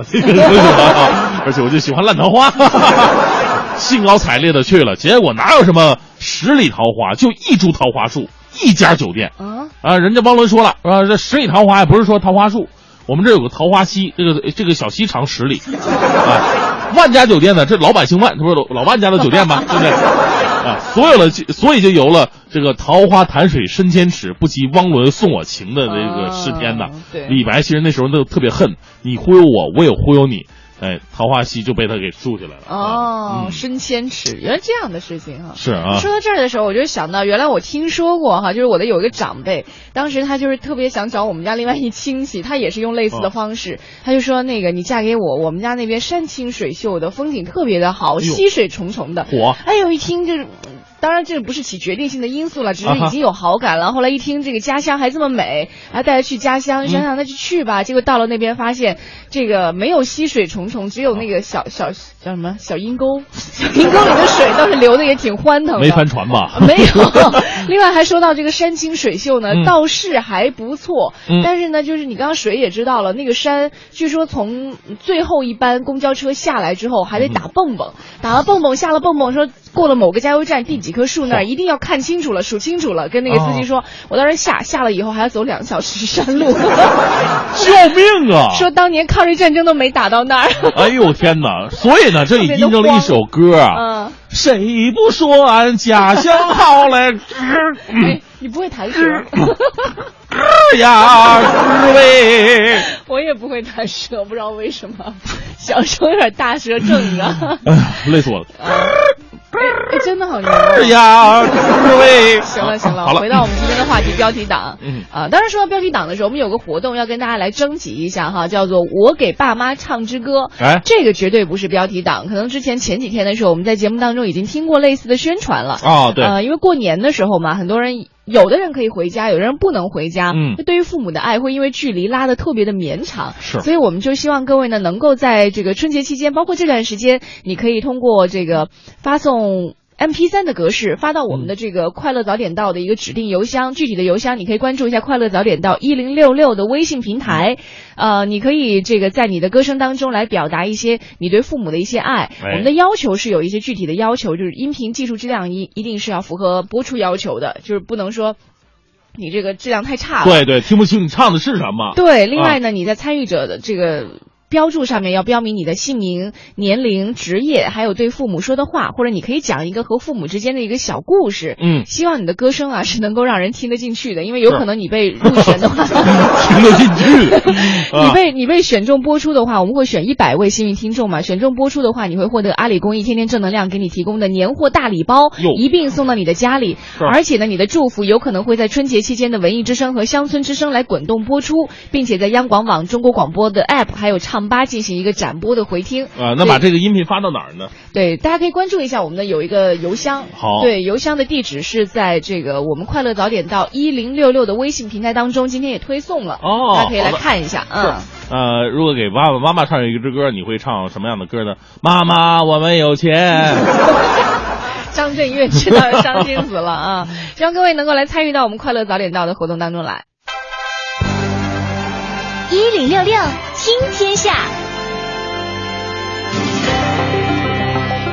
而且我就喜欢烂桃花，兴高采烈的去了，结果哪有什么十里桃花，就一株桃花树，一家酒店啊，啊，人家汪伦说了，啊，这十里桃花也不是说桃花树，我们这有个桃花溪，这个这个小溪长十里，啊，万家酒店呢，这老百姓万，这不是老老万家的酒店吗？对不对？啊，所有的所以就有了这个桃花潭水深千尺，不及汪伦送我情的这个诗篇呐。啊李白其实那时候都特别恨你忽悠我，我也忽悠你，哎，桃花溪就被他给住起来了。哦，嗯深千尺，原来这样的事情哈。是啊，说到这儿的时候，我就想到，原来我听说过哈，就是我的有一个长辈，当时他就是特别想找我们家另外一亲戚，他也是用类似的方式，他就说那个你嫁给我，我们家那边山清水秀的，风景特别的好，哎溪水重重的。火哎呦，一听就是。嗯当然，这不是起决定性的因素了，只是已经有好感了。后来一听这个家乡还这么美，还带他去家乡，想想那就去吧。结果到了那边，发现这个没有溪水重重，只有那个小小叫什么小阴沟，小阴沟里的水倒是流的也挺欢腾的。没翻船吧？没有。另外还说到这个山清水秀呢，嗯倒是还不错。嗯但是呢，就是你刚刚水也知道了，那个山据说从最后一班公交车下来之后还得打蹦蹦，打了蹦蹦下了蹦蹦，说过了某个加油站第几棵树那儿，一定要看清楚了，数清楚了，跟那个司机说，我到时候下下了以后还要走两小时山路。救命啊！说当年抗日战争都没打到那儿。哎呦天哪！所以呢，这里印证了一首歌啊，嗯，谁不说俺家乡好嘞？哎，你不会弹舌。吱呀吱喂，我也不会弹舌，不知道为什么，小时候有点大舌症啊。哎呀，累死我了！哎哎，真的好牛吱啊！呀各位。行了行了，回到我们今天的话题，标题党。嗯啊，当然说到标题党的时候，我们有个活动要跟大家来征集一下哈，叫做“我给爸妈唱支歌”。哎这个绝对不是标题党，可能之前前几天的时候，我们在节目当中已经听过类似的宣传了。啊，对，呃，因为过年的时候嘛，很多人有的人可以回家，有的人不能回家。嗯那对于父母的爱会因为距离拉得特别的绵长。是所以我们就希望各位呢，能够在这个春节期间，包括这段时间，你可以通过这个发送。M P 3的格式发到我们的这个快乐早点到的一个指定邮箱，具体的邮箱你可以关注一下快乐早点到一零六六的微信平台，呃，你可以这个在你的歌声当中来表达一些你对父母的一些爱。哎我们的要求是有一些具体的要求，就是音频技术质量一一定是要符合播出要求的，就是不能说你这个质量太差了。对对，听不清你唱的是什么。对，另外呢，你在参与者的这个。标注上面要标明你的姓名、年龄、职业，还有对父母说的话，或者你可以讲一个和父母之间的一个小故事。嗯，希望你的歌声啊是能够让人听得进去的，因为有可能你被入选的话，听得进去。你啊被你被选中播出的话，我们会选一百位幸运听众嘛。选中播出的话，你会获得阿里公益天天正能量给你提供的年货大礼包，一并送到你的家里。而且呢，你的祝福有可能会在春节期间的文艺之声和乡村之声来滚动播出，并且在央广网、中国广播的 App 还有唱吧进行一个展播的回听。啊，那把这个音频发到哪儿呢？对，大家可以关注一下我们的有一个邮箱，好对，邮箱的地址是在这个我们快乐早点到一零六六的微信平台当中，今天也推送了，哦大家可以来看一下，嗯。呃，如果给爸爸妈妈唱一支歌，你会唱什么样的歌呢？妈妈，我们有钱。张震岳知道伤心死了啊！希望各位能够来参与到我们快乐早点到的活动当中来。一零六六听天下，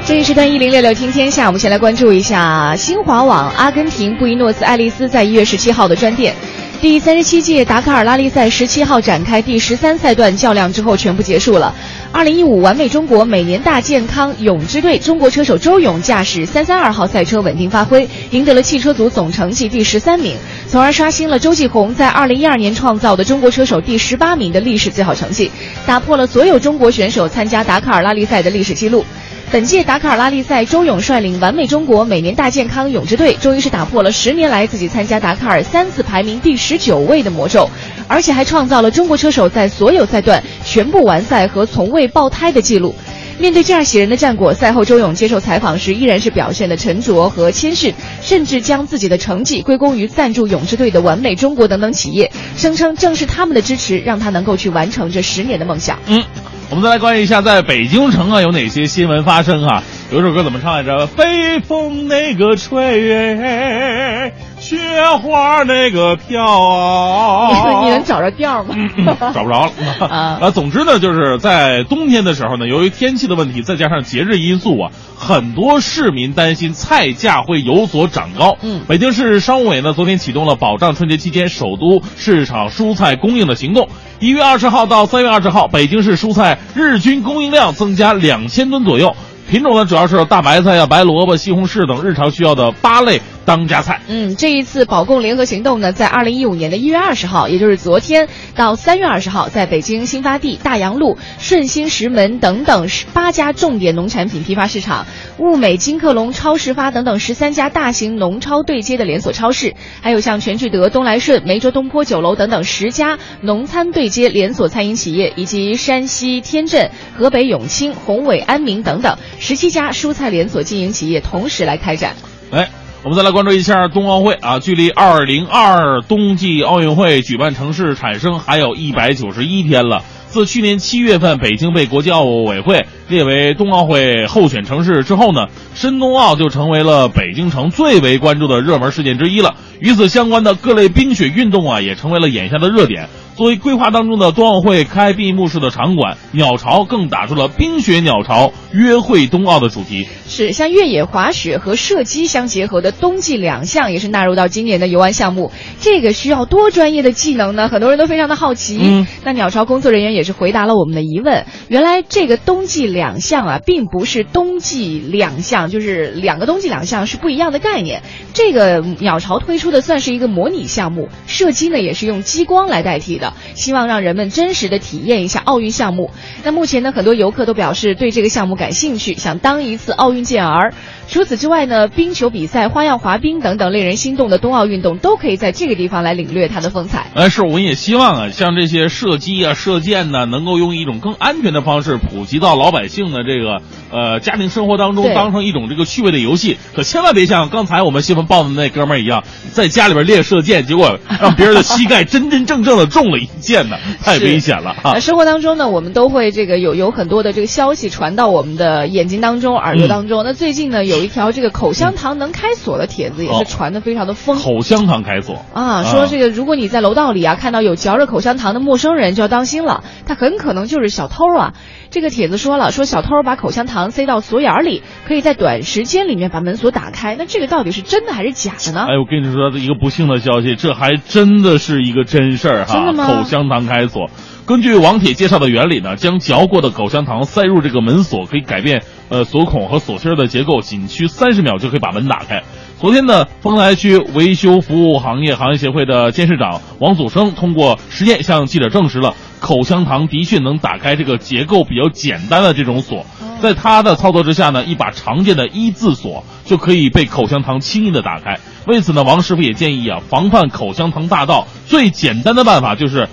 这一时段一零六六听天下，我们先来关注一下新华网阿根廷布宜诺斯艾利斯在一月十七号的专电。第三十七届达喀尔拉力赛十七号展开第十三赛段较量之后全部结束了。二零一五完美中国每年大健康泳之队中国车手周勇驾驶三三二号赛车稳定发挥，赢得了汽车组总成绩第十三名，从而刷新了周继红在二零一二年创造的中国车手第十八名的历史最好成绩，打破了所有中国选手参加达喀尔拉力赛的历史记录。本届达喀尔拉力赛，周勇率领完美中国每年大健康泳之队，终于是打破了十年来自己参加达喀尔三次排名第十九位的魔咒，而且还创造了中国车手在所有赛段全部完赛和从未爆胎的记录。面对这样喜人的战果，赛后周勇接受采访时依然是表现的沉着和谦逊，甚至将自己的成绩归功于赞助泳之队的完美中国等等企业，声称正是他们的支持让他能够去完成这十年的梦想。嗯，我们再来关注一下，在北京城啊有哪些新闻发生啊？有一首歌怎么唱来着？北风那个吹，雪花那个飘啊！你能找着调吗？找不着了啊啊！总之呢，就是在冬天的时候呢，由于天气的问题，再加上节日因素啊，很多市民担心菜价会有所涨高。嗯北京市商务委呢昨天启动了保障春节期间首都市场蔬菜供应的行动。一月二十号到三月二十号，北京市蔬菜日均供应量增加两千吨左右。品种呢主要是大白菜呀、白萝卜、西红柿等日常需要的八类当家菜。嗯，这一次保供联合行动呢，在二零一五年的一月二十号，也就是昨天到三月二十号，在北京新发地、大洋路、顺兴石门等等十八家重点农产品批发市场、物美、金客隆、超市发等等十三家大型农超对接的连锁超市，还有像全聚德、东来顺、梅州东坡酒楼等等十家农餐对接连锁餐饮企业，以及山西天镇、河北永清、宏伟、安民等等十七家蔬菜连锁经营企业同时来开展。哎，我们再来关注一下冬奥会啊，距离二零二二冬季奥运会举办城市产生还有一百九十一天了。自去年七月份北京被国际奥委会列为冬奥会候选城市之后呢，申冬奥就成为了北京城最为关注的热门事件之一了。与此相关的各类冰雪运动啊，也成为了眼下的热点。作为规划当中的冬奥会开闭幕式的场馆，鸟巢更打出了“冰雪鸟巢约会冬奥”的主题。是像越野滑雪和射击相结合的冬季两项，也是纳入到今年的游玩项目。这个需要多专业的技能呢？很多人都非常的好奇。嗯那鸟巢工作人员也是回答了我们的疑问。原来这个冬季两项啊，并不是冬季两项，就是两个冬季两项是不一样的概念。这个鸟巢推出的算是一个模拟项目，射击呢也是用激光来代替的，希望让人们真实的体验一下奥运项目。那目前呢，很多游客都表示对这个项目感兴趣，想当一次奥运健儿。除此之外呢，冰球比赛、花样滑冰等等令人心动的冬奥运动，都可以在这个地方来领略它的风采。哎，是，我们也希望啊，像这些射击啊、射箭呢，能够用一种更安全的方式普及到老百姓的这个呃家庭生活当中，当成一种这个趣味的游戏。可千万别像刚才我们新闻报的那哥们儿一样，在家里边练射箭，结果让别人的膝盖真真正正的中了一件呢，太危险了啊呃！生活当中呢，我们都会这个有有很多的这个消息传到我们的眼睛当中、耳朵当中。那最近呢，有一条这个口香糖能开锁的帖子，也哦是传的非常的疯。口香糖开锁啊，说这个，如果你在楼道里啊看到有嚼着口香糖的陌生人，就要当心了，他很可能就是小偷啊。这个帖子说了，说小偷把口香糖塞到锁眼里，可以在短时间里面把门锁打开。那这个到底是真的还是假的呢？哎，我跟你说一个不幸的消息，这还真的是一个真事儿哈！真的吗口香糖开锁，根据王铁介绍的原理呢，将嚼过的口香糖塞入这个门锁，可以改变呃锁孔和锁芯的结构，仅需三十秒就可以把门打开。昨天呢，丰台区维修服务行业行业协会的监事长王祖生通过实验向记者证实了，口香糖的确能打开这个结构比较简单的这种锁。在他的操作之下呢，一把常见的一字锁就可以被口香糖轻易的打开。为此呢，王师傅也建议啊，防范口香糖大盗，最简单的办法就是，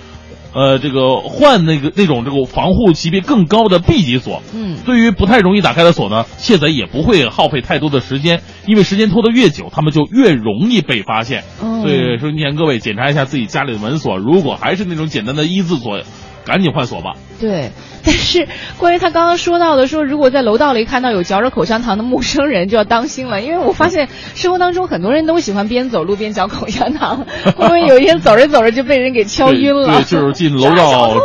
呃，这个换那个那种这个防护级别更高的 B 级锁。嗯对于不太容易打开的锁呢，窃贼也不会耗费太多的时间，因为时间拖得越久，他们就越容易被发现。哦所以说，提前各位检查一下自己家里的门锁，如果还是那种简单的一字锁。赶紧换锁吧。对，但是关于他刚刚说到的说，如果在楼道里看到有嚼着口香糖的陌生人，就要当心了，因为我发现生活当中很多人都喜欢边走路边嚼口香糖，会不会有一天走着走着就被人给敲晕了？对，就是进楼道，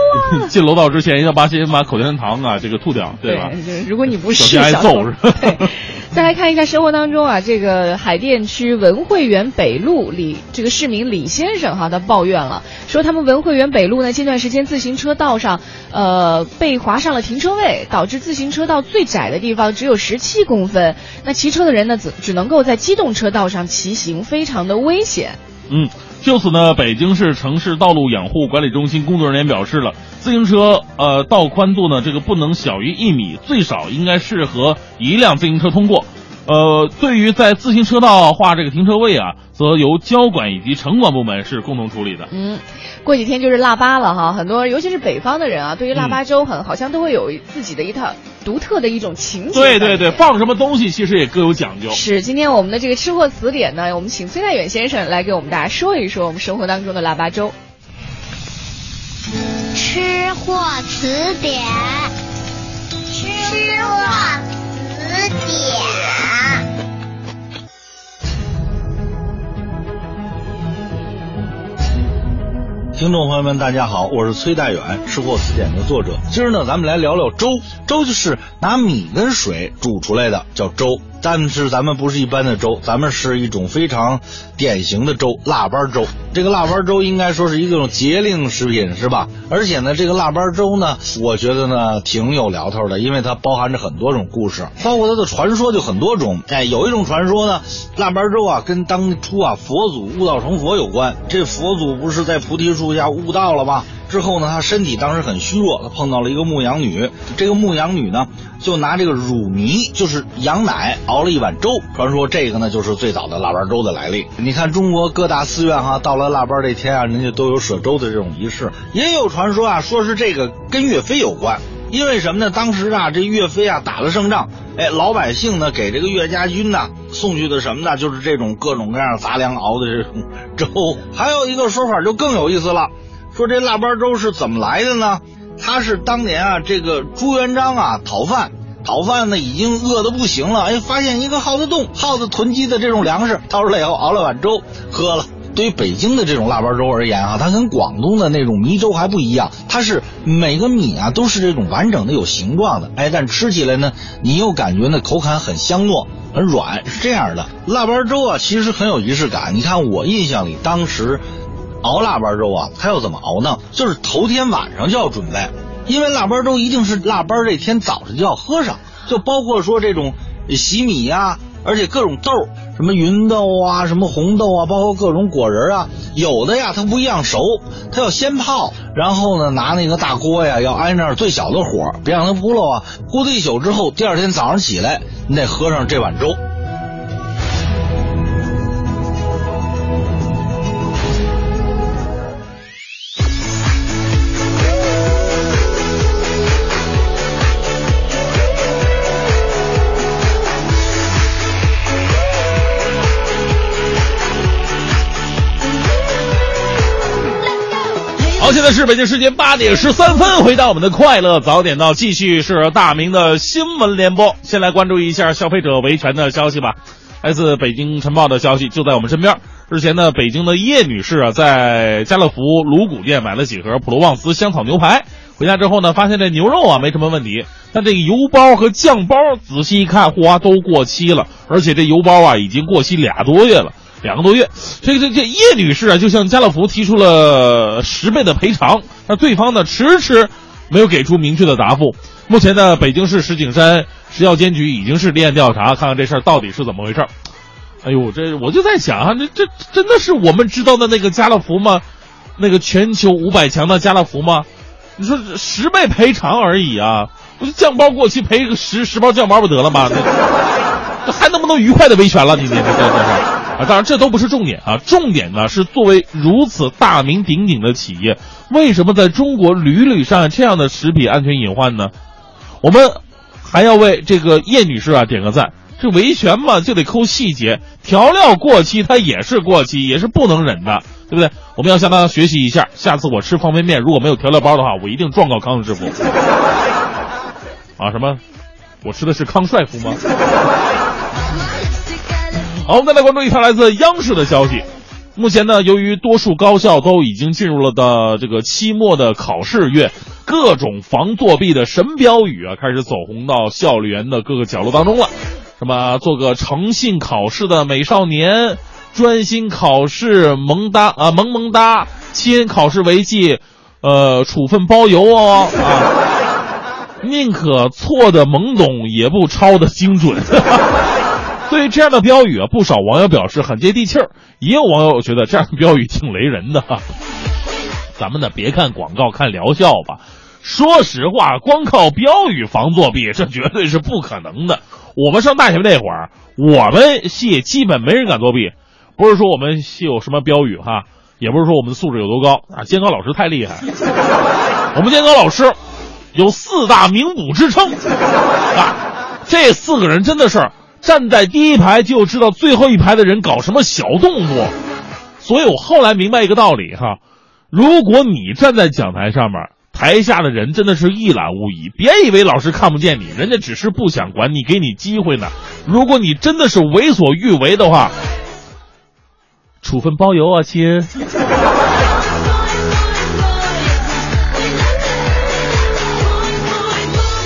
进楼道之前要把先把口香糖啊这个吐掉，对吧？就是如果你不是，小心挨揍是吧？对。再来看一下生活当中啊，这个海淀区文汇园北路李这个市民李先生哈，他抱怨了，说他们文汇园北路呢，近段时间自行车道上，呃，被划上了停车位，导致自行车道最窄的地方只有十七公分，那骑车的人呢，只只能够在机动车道上骑行，非常的危险。嗯，就此呢，北京市城市道路养护管理中心工作人员表示了，自行车呃道宽度呢，这个不能小于一米，最少应该适合一辆自行车通过。呃，对于在自行车道画这个停车位啊，则由交管以及城管部门是共同处理的。嗯，过几天就是腊八了哈，很多尤其是北方的人啊，对于腊八粥很好像都会有自己的一套独特的一种情节。对对对，放什么东西其实也各有讲究。是，今天我们的这个吃货词典呢，我们请崔代远先生来给我们大家说一说我们生活当中的腊八粥。吃货词典，吃货词词典。听众朋友们，大家好，我是崔大远，吃货词典的作者。今儿呢，咱们来聊聊粥。粥就是拿米跟水煮出来的，叫粥。但是咱们不是一般的粥，咱们是一种非常典型的粥——腊八粥。这个腊八粥应该说是一种节令食品，是吧？而且呢，这个腊八粥呢，我觉得呢挺有聊头的，因为它包含着很多种故事，包括它的传说就很多种。哎，有一种传说呢，腊八粥啊跟当初啊佛祖悟道成佛有关。这佛祖不是在菩提树下悟道了吗？之后呢，他身体当时很虚弱，他碰到了一个牧羊女。这个牧羊女呢，就拿这个乳糜，就是羊奶，熬了一碗粥。传说这个呢，就是最早的腊八粥的来历。你看中国各大寺院哈，到了腊八这天啊，人家都有舍粥的这种仪式。也有传说啊，说是这个跟岳飞有关。因为什么呢？当时啊，这岳飞啊打了胜仗，哎，老百姓呢给这个岳家军呢送去的什么呢？就是这种各种各样杂粮熬的这种 粥。还有一个说法就更有意思了。说这腊八粥是怎么来的呢？他是当年啊，这个朱元璋啊讨饭，讨饭呢已经饿得不行了，哎，发现一个耗子洞，耗子囤积的这种粮食，掏出来以后熬了碗粥喝了。对于北京的这种腊八粥而言啊，它跟广东的那种米粥还不一样，它是每个米啊都是这种完整的有形状的，哎，但吃起来呢，你又感觉呢口感很香糯，很软，是这样的。腊八粥啊，其实很有仪式感。你看我印象里，当时。熬腊八粥啊，它要怎么熬呢？就是头天晚上就要准备，因为腊八粥一定是腊八这天早上就要喝上，就包括说这种洗米呀，而且各种豆，什么芸豆啊，什么红豆啊，包括各种果仁啊，有的呀它不一样熟，它要先泡，然后呢拿那个大锅呀，要挨那最小的火，别让它扑漏啊，咕的一宿之后，第二天早上起来，你得喝上这碗粥。好，现在是北京时间八点十三分，回到我们的快乐早点到，继续是大明的新闻联播。先来关注一下消费者维权的消息吧。来自北京晨报的消息，就在我们身边。日前呢，北京的叶女士啊，在家乐福卤谷店买了几盒普罗旺斯香草牛排，回家之后呢，发现这牛肉啊没什么问题，但这个油包和酱包仔细一看，嚯，都过期了，而且这油包啊已经过期俩多月了。两个多月，这这这叶女士啊，就向家乐福提出了十倍的赔偿，但对方呢迟迟没有给出明确的答复。目前呢，北京市石景山食药监局已经是立案调查，看看这事儿到底是怎么回事。哎呦，这我就在想啊，这这真的是我们知道的那个家乐福吗？那个全球五百强的家乐福吗？你说十倍赔偿而已啊，不是酱包过期赔个十十包酱包不得了吗？这 还能不能愉快的维权了？你你你这这是。当然这都不是重点啊，重点呢是作为如此大名鼎鼎的企业，为什么在中国屡屡上演这样的食品安全隐患呢？我们还要为这个叶女士啊点个赞。这维权嘛就得抠细节，调料过期它也是过期，也是不能忍的。对不对？我们要向大家学习一下。下次我吃方便面如果没有调料包的话，我一定状告康师傅。啊，什么？我吃的是康帅傅吗？好，我们再来关注一条来自央视的消息。目前呢，由于多数高校都已经进入了的这个期末的考试月，各种防作弊的神标语啊，开始走红到校园的各个角落当中了。什么做个诚信考试的美少年，专心考试萌哒啊萌萌哒，亲考试违纪，呃处分包邮哦啊，宁可错的懵懂，也不抄的精准。对于这样的标语啊，不少网友表示很接地气儿，也有网友觉得这样的标语挺雷人的。咱们呢，别看广告看疗效吧，说实话，光靠标语防作弊，这绝对是不可能的。我们上大学那会儿，我们系基本没人敢作弊，不是说我们系有什么标语哈，也不是说我们的素质有多高啊，监考老师太厉害，我们监考老师有四大名捕之称啊，这四个人真的是。站在第一排就知道最后一排的人搞什么小动作，所以我后来明白一个道理哈，如果你站在讲台上面，台下的人真的是一览无遗。别以为老师看不见你，人家只是不想管你，给你机会呢。如果你真的是为所欲为的话，处分包邮啊，亲。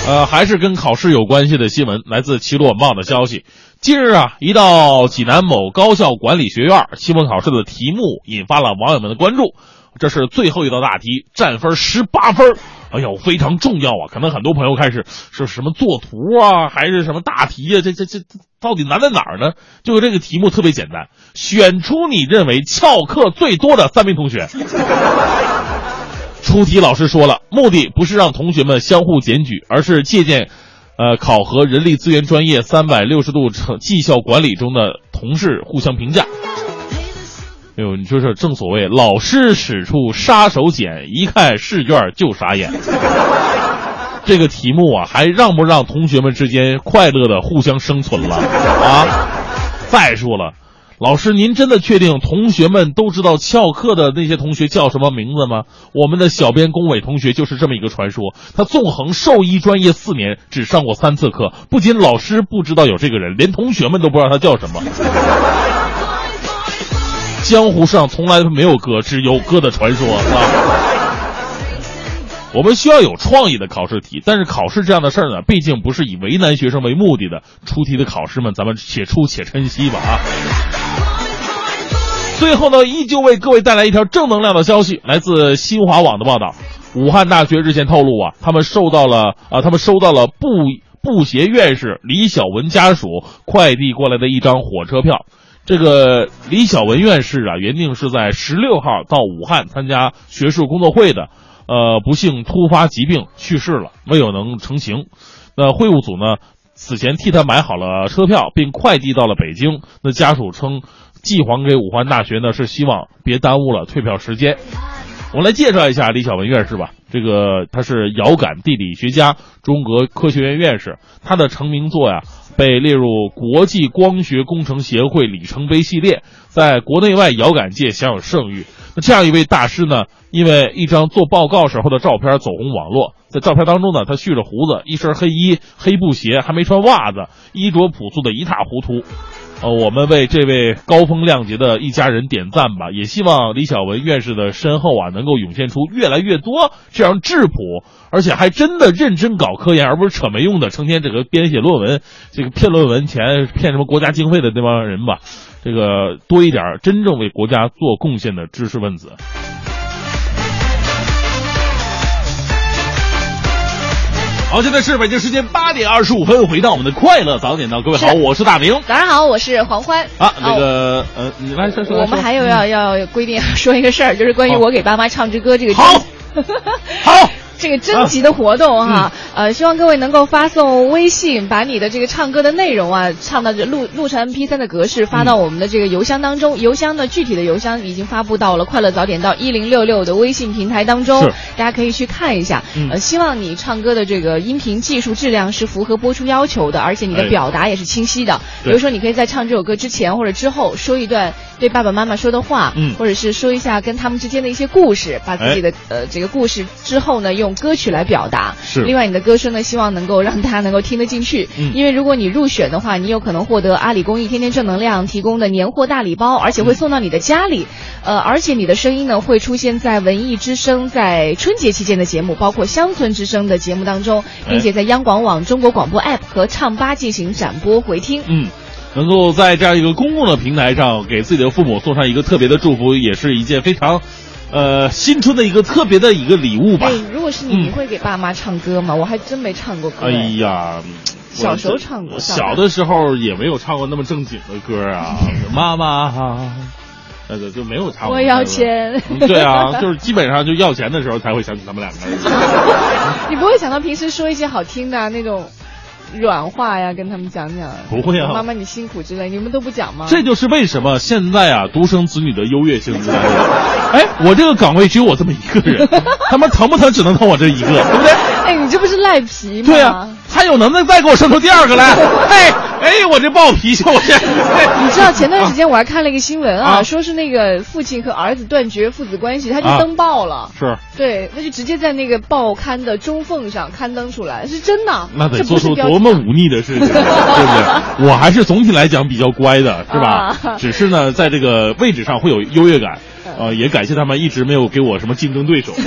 呃，还是跟考试有关系的新闻，来自《齐鲁晚报》的消息。近日啊，一道济南某高校管理学院期末考试的题目引发了网友们的关注。这是最后一道大题，占分十八分，哎呦，非常重要啊！可能很多朋友开始是什么作图啊，还是什么大题啊？这这这到底难在哪儿呢？就这个题目特别简单，选出你认为翘课最多的三名同学。出题老师说了，目的不是让同学们相互检举，而是借鉴，呃，考核人力资源专业三百六十度成绩效管理中的同事互相评价。哎呦，你说说正所谓老师使出杀手锏，一看试卷就傻眼。这个题目啊，还让不让同学们之间快乐的互相生存了啊？再说了。老师，您真的确定同学们都知道翘课的那些同学叫什么名字吗？我们的小编龚伟同学就是这么一个传说。他纵横兽医专业四年，只上过三次课。不仅老师不知道有这个人，连同学们都不知道他叫什么。江湖上从来没有哥，只有哥的传说啊。我们需要有创意的考试题，但是考试这样的事儿呢，毕竟不是以为难学生为目的的。出题的考试们，咱们且出且珍惜吧啊！最后呢，依旧为各位带来一条正能量的消息，来自新华网的报道。武汉大学日前透露啊，他们收到了啊，他们收到了布布协院士李小文家属快递过来的一张火车票。这个李小文院士啊，原定是在十六号到武汉参加学术工作会的。呃，不幸突发疾病去世了，没有能成行。那会务组呢，此前替他买好了车票，并快递到了北京。那家属称，寄还给武汉大学呢，是希望别耽误了退票时间。我们来介绍一下李小文院士吧。这个他是遥感地理学家，中国科学院院士。他的成名作呀，被列入国际光学工程协会里程碑系列，在国内外遥感界享有盛誉。那这样一位大师呢？因为一张做报告时候的照片走红网络，在照片当中呢，他蓄着胡子，一身黑衣、黑布鞋，还没穿袜子，衣着朴素的一塌糊涂。呃，我们为这位高风亮节的一家人点赞吧，也希望李小文院士的身后啊，能够涌现出越来越多这样质朴，而且还真的认真搞科研，而不是扯没用的，成天这个编写论文，这个骗论文钱、骗什么国家经费的那帮人吧。这个多一点真正为国家做贡献的知识分子。好，现在是北京时间八点二十五分，回到我们的快乐早点到，各位好，我是大明。早上好，我是黄欢。啊，那个呃，你来再说。我们还有要要规定说一个事儿，就是关于我给爸妈唱支歌这个。好，好。这个征集的活动哈，呃，希望各位能够发送微信，把你的这个唱歌的内容啊，唱到这录录成 MP 3的格式，发到我们的这个邮箱当中。邮箱呢，具体的邮箱已经发布到了快乐早点到一零六六的微信平台当中，大家可以去看一下。嗯呃，希望你唱歌的这个音频技术质量是符合播出要求的，而且你的哎表达也是清晰的。比如说，你可以在唱这首歌之前或者之后说一段对爸爸妈妈说的话，嗯或者是说一下跟他们之间的一些故事，把自己的、呃这个故事之后呢，用歌曲来表达。是另外，你的歌声呢，希望能够让大家能够听得进去。嗯因为如果你入选的话，你有可能获得阿里公益天天正能量提供的年货大礼包，而且会送到你的家里。呃，而且你的声音呢会出现在文艺之声在春节期间的节目，包括乡村之声的节目当中，并且在央广网、中国广播 app 和唱吧进行展播回听。嗯，能够在这样一个公共的平台上给自己的父母送上一个特别的祝福，也是一件非常，呃，新春的一个特别的一个礼物吧哎。，如果是你，嗯你会给爸妈唱歌吗？我还真没唱过歌。哎呀，小时候唱过小的时候也没有唱过那么正经的歌啊，妈妈哈，那个就没有唱过。我要钱嗯对啊，就是基本上就要钱的时候才会想起他们两个人。你不会想到平时说一些好听的、啊、那种软化呀，跟他们讲讲。不会啊妈妈你辛苦之类，你们都不讲吗？这就是为什么现在啊，独生子女的优越性，你知道吗？哎，我这个岗位只有我这么一个人，他们疼不疼只能疼我这一个，对不对？哎，你这不是赖皮吗？对啊，还有能耐再给我生出第二个来？哎哎，我这暴脾气，我这。你知道前段时间我还看了一个新闻啊，啊说是那个父亲和儿子断绝父子关系，他就啊登报了。是，对，那就直接在那个报刊的中缝上刊登出来，是真的。那得做出多么忤逆的事情，对不对？我还是总体来讲比较乖的，是吧？啊只是呢，在这个位置上会有优越感。呃，也感谢他们一直没有给我什么竞争对手，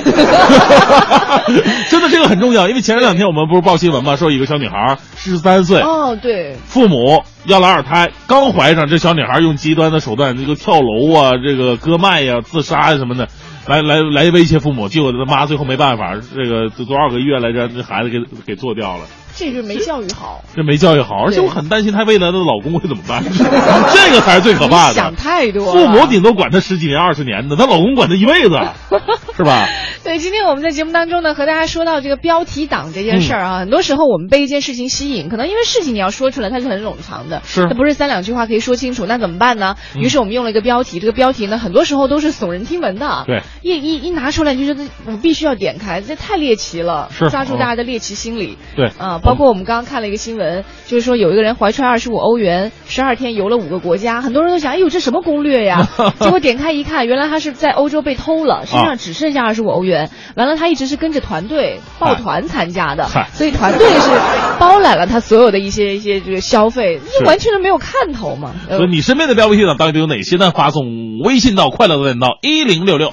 真的这个很重要，因为前两天我们不是报新闻嘛，说一个小女孩十三岁，哦，对，父母要了二胎，刚怀上，这小女孩用极端的手段，这个跳楼啊，这个割脉呀、自杀呀、什么的，来来来威胁父母。结果他妈最后没办法，这个多少个月来着，这孩子给给做掉了，这就是没教育好。这没教育好，而且我很担心她未来的老公会怎么办，这个才是最可怕的想。太多了。父母顶多管她十几年、二十年的，她老公管她一辈子，是吧？对，今天我们在节目当中呢，和大家说到这个标题党这件事儿啊，很多时候我们被一件事情吸引，可能因为事情你要说出来，它是很冗长的，是它不是三两句话可以说清楚，那怎么办呢？嗯于是我们用了一个标题，这个标题呢，很多时候都是耸人听闻的，对，一一一拿出来你就觉得我必须要点开，这太猎奇了，是抓住大家的猎奇心理。对啊，包括我们刚刚看了一个新闻，就是说有一个人怀揣二十五欧元，十二天游了五个国家，很多人都想，哎呦，这什么攻略呀？结果点开一看，原来他是在欧洲被偷了，身上只剩下二十五欧元。完了，他一直是跟着团队抱团参加的，所以团队是包揽了他所有的一些一些这个消费，是这完全都没有看头嘛。呃所以你身边的标配系统到底有哪些呢？发送微信到快乐的点到一零六六。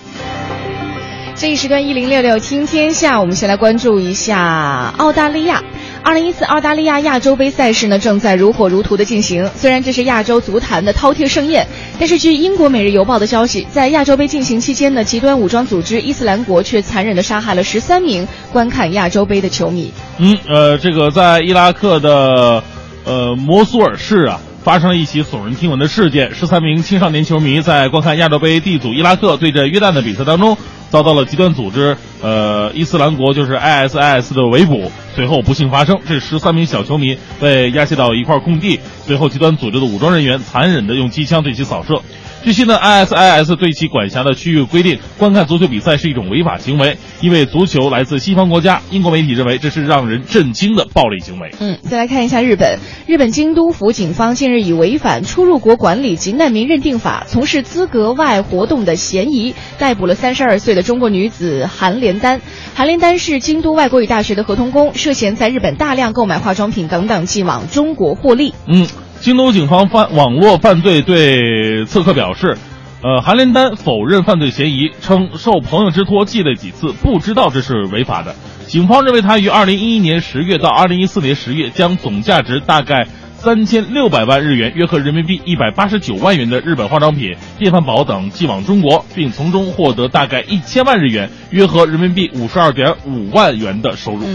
这一时段一零六六听天下，我们先来关注一下澳大利亚。二零一四澳大利亚亚洲杯赛事呢，正在如火如荼的进行。虽然这是亚洲足坛的饕餮盛宴，但是据英国《每日邮报》的消息，在亚洲杯进行期间呢，极端武装组织伊斯兰国却残忍地杀害了十三名观看亚洲杯的球迷。嗯，呃，这个在伊拉克的呃摩苏尔市啊，发生了一起耸人听闻的事件。十三名青少年球迷在观看亚洲杯 D 组伊拉克对阵约旦的比赛当中，遭到了极端组织呃伊斯兰国就是 ISIS 的围捕。随后不幸发生，这十三名小球迷被押解到一块空地，随后极端组织的武装人员残忍的用机枪对其扫射。据悉呢，ISIS 对其管辖的区域规定，观看足球比赛是一种违法行为，因为足球来自西方国家。英国媒体认为这是让人震惊的暴力行为。嗯，再来看一下日本。日本京都府警方近日以违反出入国管理及难民认定法，从事资格外活动的嫌疑，逮捕了三十二岁的中国女子韩连丹。韩连丹是京都外国语大学的合同工，涉嫌在日本大量购买化妆品等等，寄往中国获利。嗯，京都警方犯网络犯罪对刺客表示，呃，韩连丹否认犯罪嫌疑，称受朋友之托寄了几次，不知道这是违法的。警方认为他于二零一一年十月到二零一四年十月，将总价值大概三千六百万日元，约合人民币一百八十九万元的日本化妆品、电饭煲等寄往中国，并从中获得大概一千万日元，约合人民币五十二点五万元的收入。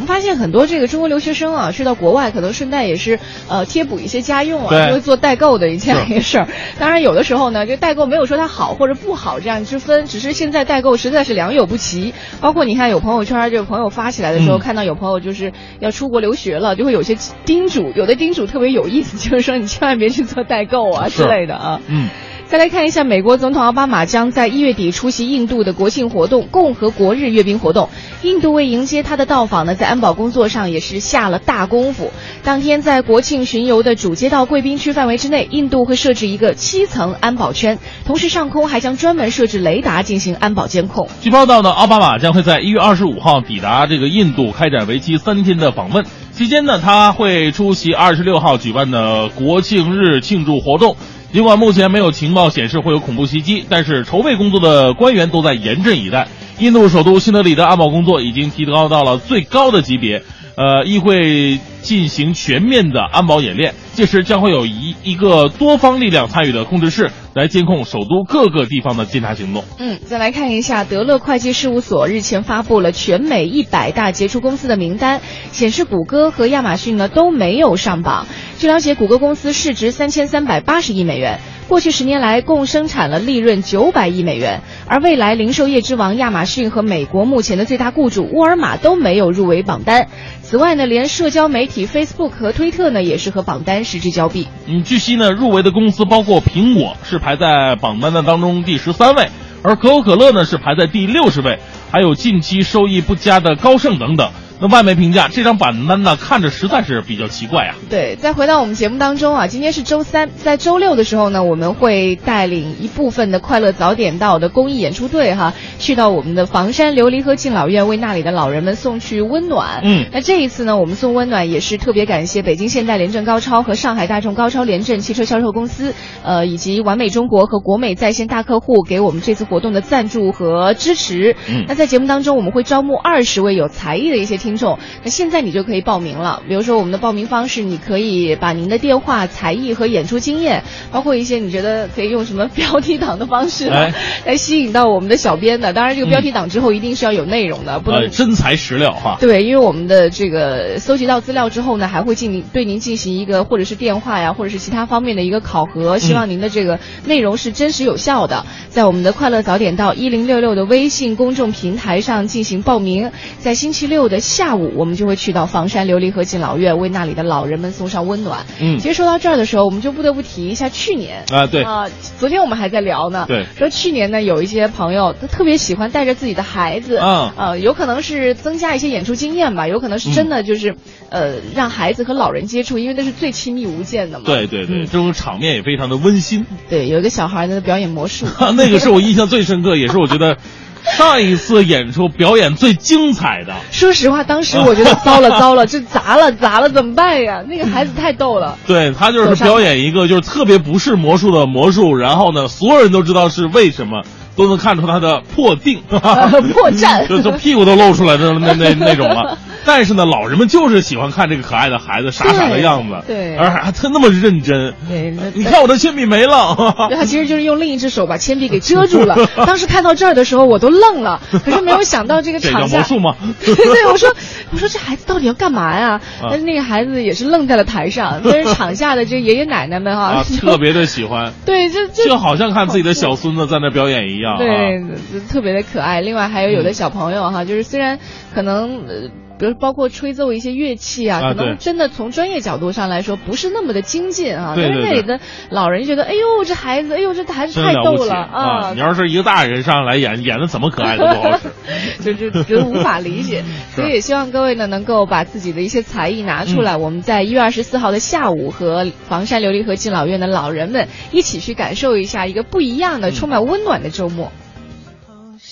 我们发现很多这个中国留学生啊，去到国外可能顺带也是呃贴补一些家用啊，就会做代购的这样是一个事儿。当然有的时候呢，这代购没有说它好或者不好这样之分，只是现在代购实在是良莠不齐。包括你看有朋友圈，这个朋友发起来的时候，嗯看到有朋友就是要出国留学了，就会有些叮嘱，有的叮嘱特别有意思，就是说你千万别去做代购啊之类的啊。嗯。再来看一下，美国总统奥巴马将在一月底出席印度的国庆活动——共和国日阅兵活动。印度为迎接他的到访呢，在安保工作上也是下了大功夫。当天在国庆巡游的主街道贵宾区范围之内，印度会设置一个七层安保圈，同时上空还将专门设置雷达进行安保监控。据报道呢，奥巴马将会在一月二十五号抵达这个印度，开展为期三天的访问。期间呢，他会出席二十六号举办的国庆日庆祝活动。尽管目前没有情报显示会有恐怖袭击，但是筹备工作的官员都在严阵以待。印度首都新德里的安保工作已经提高到了最高的级别，呃，议会进行全面的安保演练。届时将会有一一个多方力量参与的控制室来监控首都各个地方的监察行动。嗯，再来看一下，德勒会计事务所日前发布了全美一百大杰出公司的名单，显示谷歌和亚马逊呢都没有上榜。据了解，谷歌公司市值三千三百八十亿美元，过去十年来共生产了利润九百亿美元，而未来零售业之王亚马逊和美国目前的最大雇主沃尔玛都没有入围榜单。此外呢，连社交媒体 Facebook 和推特呢也是和榜单失之交臂。嗯，据悉呢，入围的公司包括苹果是排在榜单的当中第十三位，而可口可乐呢是排在第六十位，还有近期收益不佳的高盛等等。那外媒评价这张榜单呢，看着实在是比较奇怪啊。对，再回到我们节目当中啊，今天是周三，在周六的时候呢，我们会带领一部分的快乐早点到的公益演出队哈，去到我们的房山琉璃河敬老院，为那里的老人们送去温暖。嗯那这一次呢，我们送温暖也是特别感谢北京现代联政高超和上海大众高超联政汽车销售公司，呃，以及完美中国和国美在线大客户给我们这次活动的赞助和支持。嗯那在节目当中，我们会招募二十位有才艺的一些听众。那现在你就可以报名了。比如说，我们的报名方式，你可以把您的电话、才艺和演出经验，包括一些你觉得可以用什么标题党的方式、来哎来吸引到我们的小编的。当然，这个标题党之后一定是要有内容的，不能呃，真材实料哈。对，因为我们的这个搜集到资料之后呢，还会进行对您进行一个或者是电话呀，或者是其他方面的一个考核，希望您的这个内容是真实有效的。在我们的快乐早点到一零六六的微信公众平台上进行报名，在星期六的下午，我们就会去到房山琉璃河敬老院，为那里的老人们送上温暖。嗯。其实说到这儿的时候，我们就不得不提一下去年。啊对。啊、昨天我们还在聊呢，对。说去年呢有一些朋友他特别喜欢带着自己的孩子，嗯呃，有可能是增加一些演出经验吧，有可能是真的就是，呃，让孩子和老人接触，因为那是最亲密无间的嘛。对对对，嗯。这种场面也非常的温馨。对，有一个小孩在那表演魔术，那个是我印象最深刻，也是我觉得 上一次演出表演最精彩的。说实话，当时我觉得糟了糟了，这砸了砸了，怎么办呀？那个孩子太逗了。对他就是表演一个就是特别不是魔术的魔术，然后呢，所有人都知道是为什么，都能看出他的破腚、破绽 就就屁股都露出来的那那那种了。但是呢，老人们就是喜欢看这个可爱的孩子傻傻的样子，对对而还他那么认真。对，你看我的铅笔没了，对他其实就是用另一只手把铅笔给遮住了。当时看到这儿的时候，我都愣了，可是没有想到这个场下叫魔术吗？对对，我说我说这孩子到底要干嘛呀？啊但是那个孩子也是愣在了台上，但是场下的这爷爷奶奶们哈、啊，特别的喜欢，对，就就就好像看自己的小孙子在那表演一样、啊。对，特别的可爱。另外还有有的小朋友哈，就是虽然可能呃。比如包括吹奏一些乐器啊，啊可能真的从专业角度上来说不是那么的精进啊，对对对但是那里的老人觉得，哎呦这孩子，哎呦这孩子太逗了啊。你要是一个大人上来演，演的怎么可爱都不好使。就是觉得无法理解，所以也希望各位呢能够把自己的一些才艺拿出来。嗯。我们在一月二十四号的下午和房山琉璃河敬老院的老人们一起去感受一下一个不一样的、充满温暖的周末。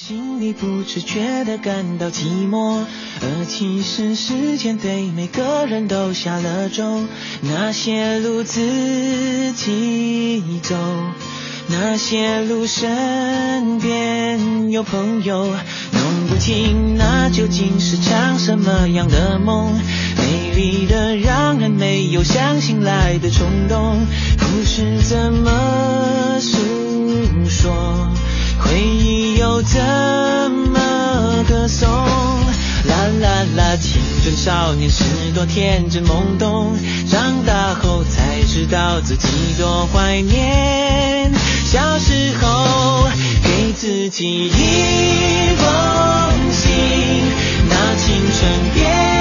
心里不自觉地感到寂寞，而其实时间对每个人都下了咒。那些路自己走，那些路身边有朋友，弄不清那究竟是场什么样的梦，美丽的让人没有想醒来的冲动，故事怎么诉说？回忆又怎么歌颂？啦啦啦，青春少年时多天真懵懂，长大后才知道自己多怀念小时候，给自己一封信，那青春别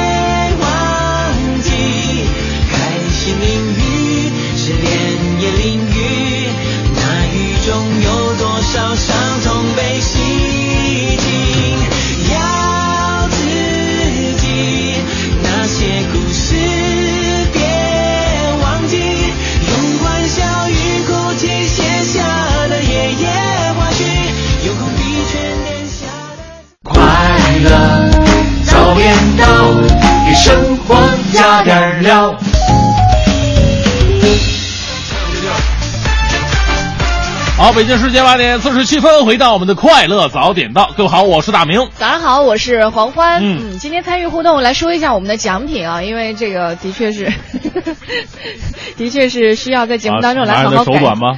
加好，北京时间八点四十七分，回到我们的快乐早点到。各位好，我是大明。早上好，我是黄欢。嗯今天参与互动，来说一下我们的奖品啊，因为这个的确是，的确是需要在节目当中来好好改。吗？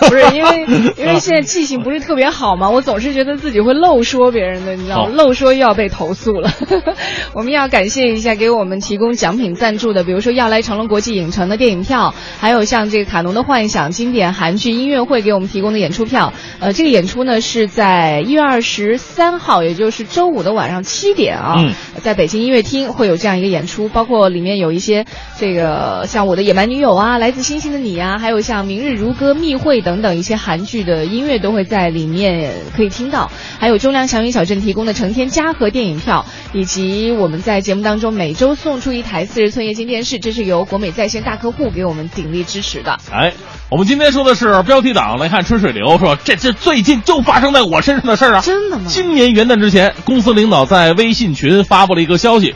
不是因为因为现在记性不是特别好嘛，我总是觉得自己会漏说别人的，你知道吗？漏说又要被投诉了。我们要感谢一下给我们提供奖品赞助的，比如说要来成龙国际影城的电影票，还有像这个卡农的幻想经典韩剧音乐会给我们提供的演出票。呃，这个演出呢是在一月二十三号，也就是周五的晚上七点啊，嗯在北京音乐厅会有这样一个演出，包括里面有一些这个像我的野蛮女友啊，来自星星的你啊，还有像明日如歌、密会等等一些韩剧的音乐都会在里面可以听到，还有中粮祥云小镇提供的成天嘉禾电影票，以及我们在节目当中每周送出一台四十寸液晶电视，这是由国美在线大客户给我们鼎力支持的。哎，我们今天说的是标题党，来看春水流说，这这最近就发生在我身上的事儿啊！真的吗？今年元旦之前，公司领导在微信群发布了一个消息：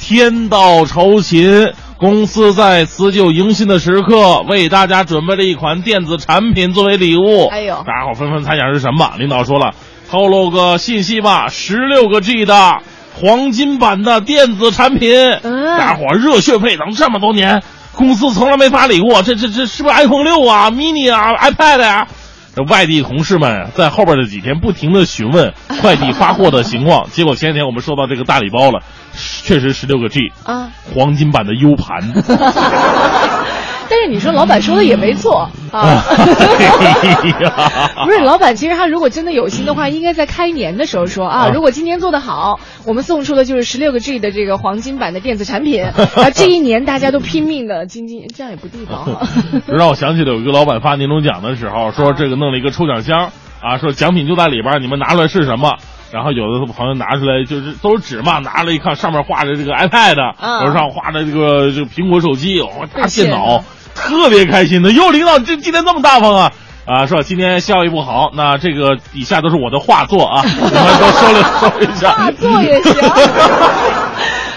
天道酬勤，公司在辞旧迎新的时刻，为大家准备了一款电子产品作为礼物。哎呦大家伙纷纷猜想是什么？领导说了，透露个信息吧，十六个 G 的黄金版的电子产品。嗯大家伙热血沸腾这么多年，公司从来没发礼物，这这这是不是 iPhone 六啊、mini 啊、iPad 呀、这外地同事们在后边的几天不停的询问 快递发货的情况，结果前几天我们收到这个大礼包了，确实十六个 G，啊，黄金版的 U 盘。但是你说老板说的也没错啊。不是，老板其实他如果真的有心的话，应该在开年的时候说啊，啊如果今年做得好，我们送出的就是十六个 G 的这个黄金版的电子产品，啊这一年大家都拼命的精进，这样也不地道哈。让我想起了有一个老板发年终奖的时候，说这个弄了一个抽奖箱啊，说奖品就在里边，你们拿出来是什么？然后有的朋友拿出来就是都是纸嘛，拿了一看上面画着这个 iPad，嗯有上画着这个这个苹果手机，哦，大电脑，特别开心的。哟，领导这今天这么大方啊！啊，是吧？今天效益不好，那这个底下都是我的画作啊，你们都收了收一下。画作也行。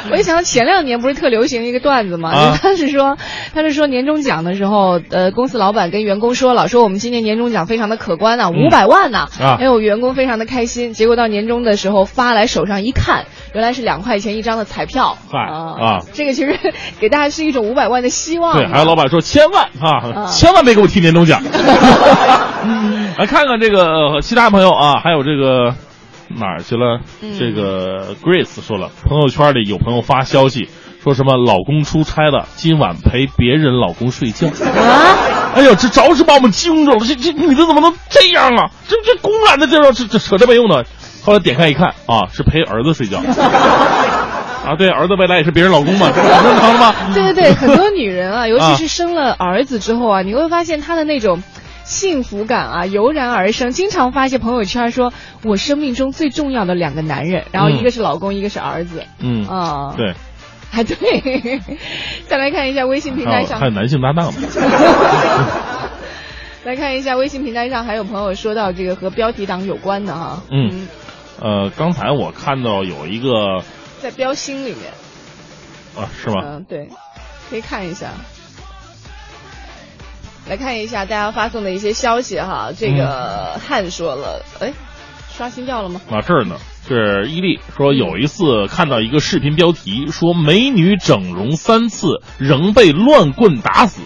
我一想到前两年不是特流行一个段子嘛，啊他是说他是说年终奖的时候，呃，公司老板跟员工说了，说我们今年年终奖非常的可观呐、五百万呐、啊还有员工非常的开心。结果到年终的时候发来手上一看，原来是两块钱一张的彩票啊啊这个其实 给大家是一种五百万的希望。对，还有老板说千万啊，啊千万别给我提年终奖。来看看这个呃其他朋友啊，还有这个哪儿去了？嗯这个 Grace 说了，朋友圈里有朋友发消息说什么老公出差了，今晚陪别人老公睡觉。啊，哎呦，这着实把我们惊着了，这这女的怎么能这样啊？这这公然的这这这扯这没用的。后来点开一看啊，是陪儿子睡觉。啊，对，儿子未来也是别人老公嘛，这 很正常的吗？对对对，很多女人啊，尤啊其是生了儿子之后啊，你会发现她的那种。幸福感啊，油然而生。经常发一些朋友圈说，我生命中最重要的两个男人，然后一个是老公，一个是儿子。嗯，啊，对，还对。再来看一下微信平台上还有，男性搭档呢。来看一下微信平台上还有朋友说到这个和标题党有关的哈。嗯，呃，刚才我看到有一个在标星里面，啊，是吗？嗯，对，可以看一下。来看一下大家发送的一些消息哈，这个嗯汉说了，哎，刷新掉了吗？啊，这儿呢是伊利说有一次看到一个视频标题说美女整容三次仍被乱棍打死，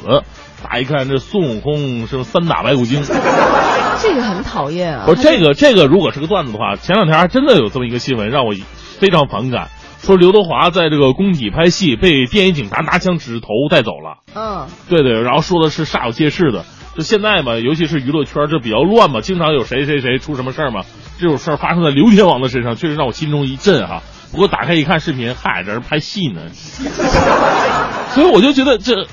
大家一看这孙悟空是三打白骨精。这个很讨厌啊！不是这个这个如果是个段子的话，前两天还真的有这么一个新闻让我非常反感。说刘德华在这个工体拍戏，被电影警察拿枪指着头带走了。嗯，对对，然后说的是煞有介事的。就现在嘛，尤其是娱乐圈，这比较乱嘛，经常有谁谁谁出什么事儿嘛。这种事儿发生在刘天王的身上，确实让我心中一震哈。不过打开一看视频，嗨，这人拍戏呢，所以我就觉得这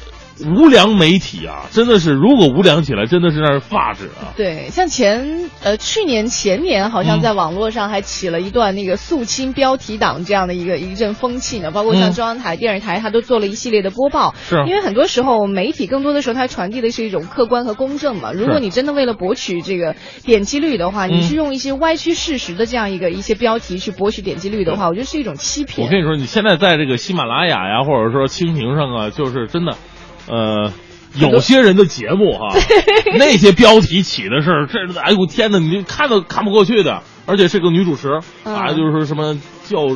无良媒体啊，真的是如果无良起来，真的是让人发指啊。对，像前呃去年前年，好像在网络上还起了一段那个肃清标题党这样的一个一阵风气呢。包括像嗯中央台、电视台，它都做了一系列的播报。是因为很多时候媒体更多的时候它传递的是一种客观和公正嘛。如果你真的为了博取这个点击率的话，你嗯是用一些歪曲事实的这样一个一些标题去博取点击率的话，我觉得是一种欺骗。我跟你说，你现在在这个喜马拉雅呀，或者说蜻蜓上啊，就是真的，呃。有些人的节目哈、那些标题起的是，这哎呦天哪，你就看都看不过去的，而且是个女主持、嗯啊，就是说什么叫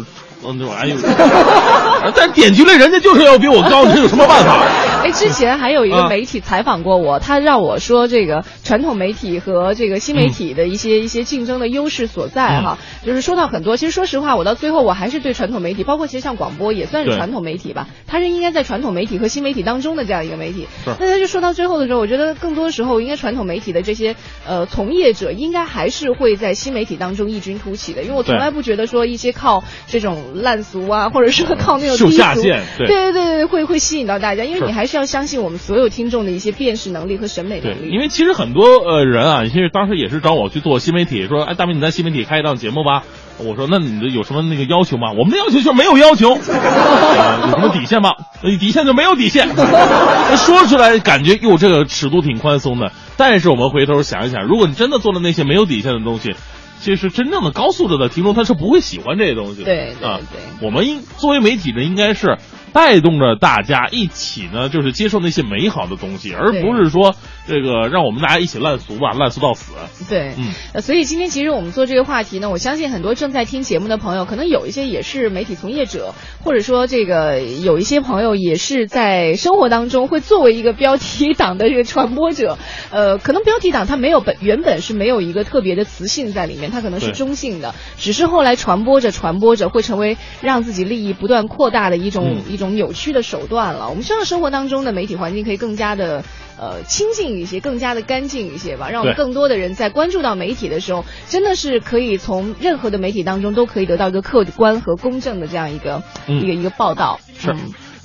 嗯这种 哎呦，但点击率人家就是要比我高，这有什么办法？哎，之前还有一个啊媒体采访过我，他让我说这个传统媒体和这个新媒体的一些、一些竞争的优势所在哈，就是说到很多。其实说实话，我到最后我还是对传统媒体，包括其实像广播也算是传统媒体吧，它是应该在传统媒体和新媒体当中的这样一个媒体是。那他就说到最后的时候，我觉得更多时候应该传统媒体的这些呃从业者应该还是会在新媒体当中异军突起的，因为我从来不觉得说一些靠这种烂俗啊，或者说靠那种秀低俗下限对对对对对，会会吸引到大家，因为你还是要相信我们所有听众的一些辨识能力和审美能，力。因为其实很多呃人啊，其实当时也是找我去做新媒体，说哎大明你在新媒体开一档节目吧。我说那你的有什么那个要求吗？我们的要求就是没有要求，呃 有什么底线吗？呃底线就没有底线。说出来感觉哟这个尺度挺宽松的，但是我们回头想一想，如果你真的做了那些没有底线的东西。其实真正的高素质的听众他是不会喜欢这些东西的。对对啊对，我们应作为媒体呢，应该是带动着大家一起呢，就是接受那些美好的东西，而不是说这个让我们大家一起烂俗吧，烂俗到死。对，嗯。呃，所以今天其实我们做这个话题呢，我相信很多正在听节目的朋友，可能有一些也是媒体从业者，或者说这个有一些朋友也是在生活当中会作为一个标题党的这个传播者。呃，可能标题党它没有本原本是没有一个特别的词性在里面，它可能是中性的，只是后来传播着传播着会成为让自己利益不断扩大的一种、嗯。一种扭曲的手段了。我们希望生活当中的媒体环境可以更加的。呃，清净一些，更加的干净一些吧，让我们更多的人在关注到媒体的时候，真的是可以从任何的媒体当中都可以得到一个客观和公正的这样一个、嗯一个一个报道。是嗯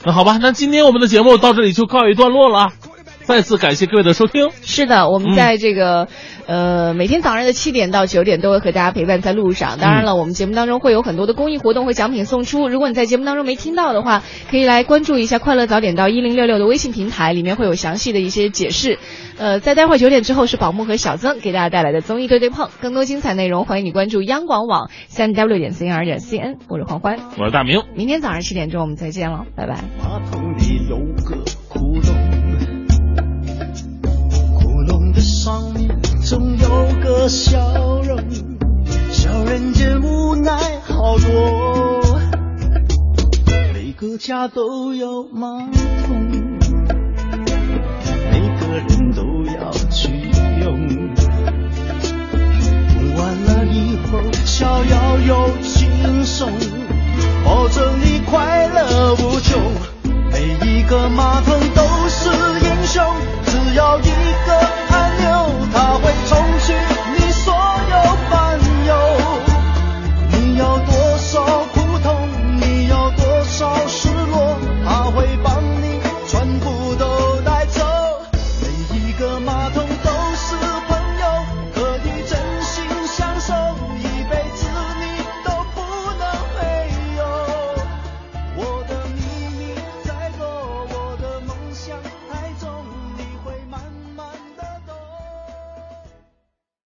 那好吧，那今天我们的节目到这里就告一段落了啊。再次感谢各位的收听。是的，我们嗯在这个、呃每天早上的七点到九点都会和大家陪伴在路上。当然了，我们节目当中会有很多的公益活动，和奖品送出。如果你在节目当中没听到的话，可以来关注一下“快乐早点到一零六六”的微信平台，里面会有详细的一些解释。呃，在待会儿九点之后是宝木和小曾给大家带来的综艺对对碰，更多精彩内容欢迎你关注央广网三 w 点 cnr 点 cn，我是黄欢。我是大明。明天早上七点钟我们再见了，拜拜。马桶里有个窟窿，上面总有个笑容笑人间无奈好多每个家都有马桶每个人都要去用用完了以后逍遥又轻松保证你快乐无穷每一个马桶都是英雄只要一个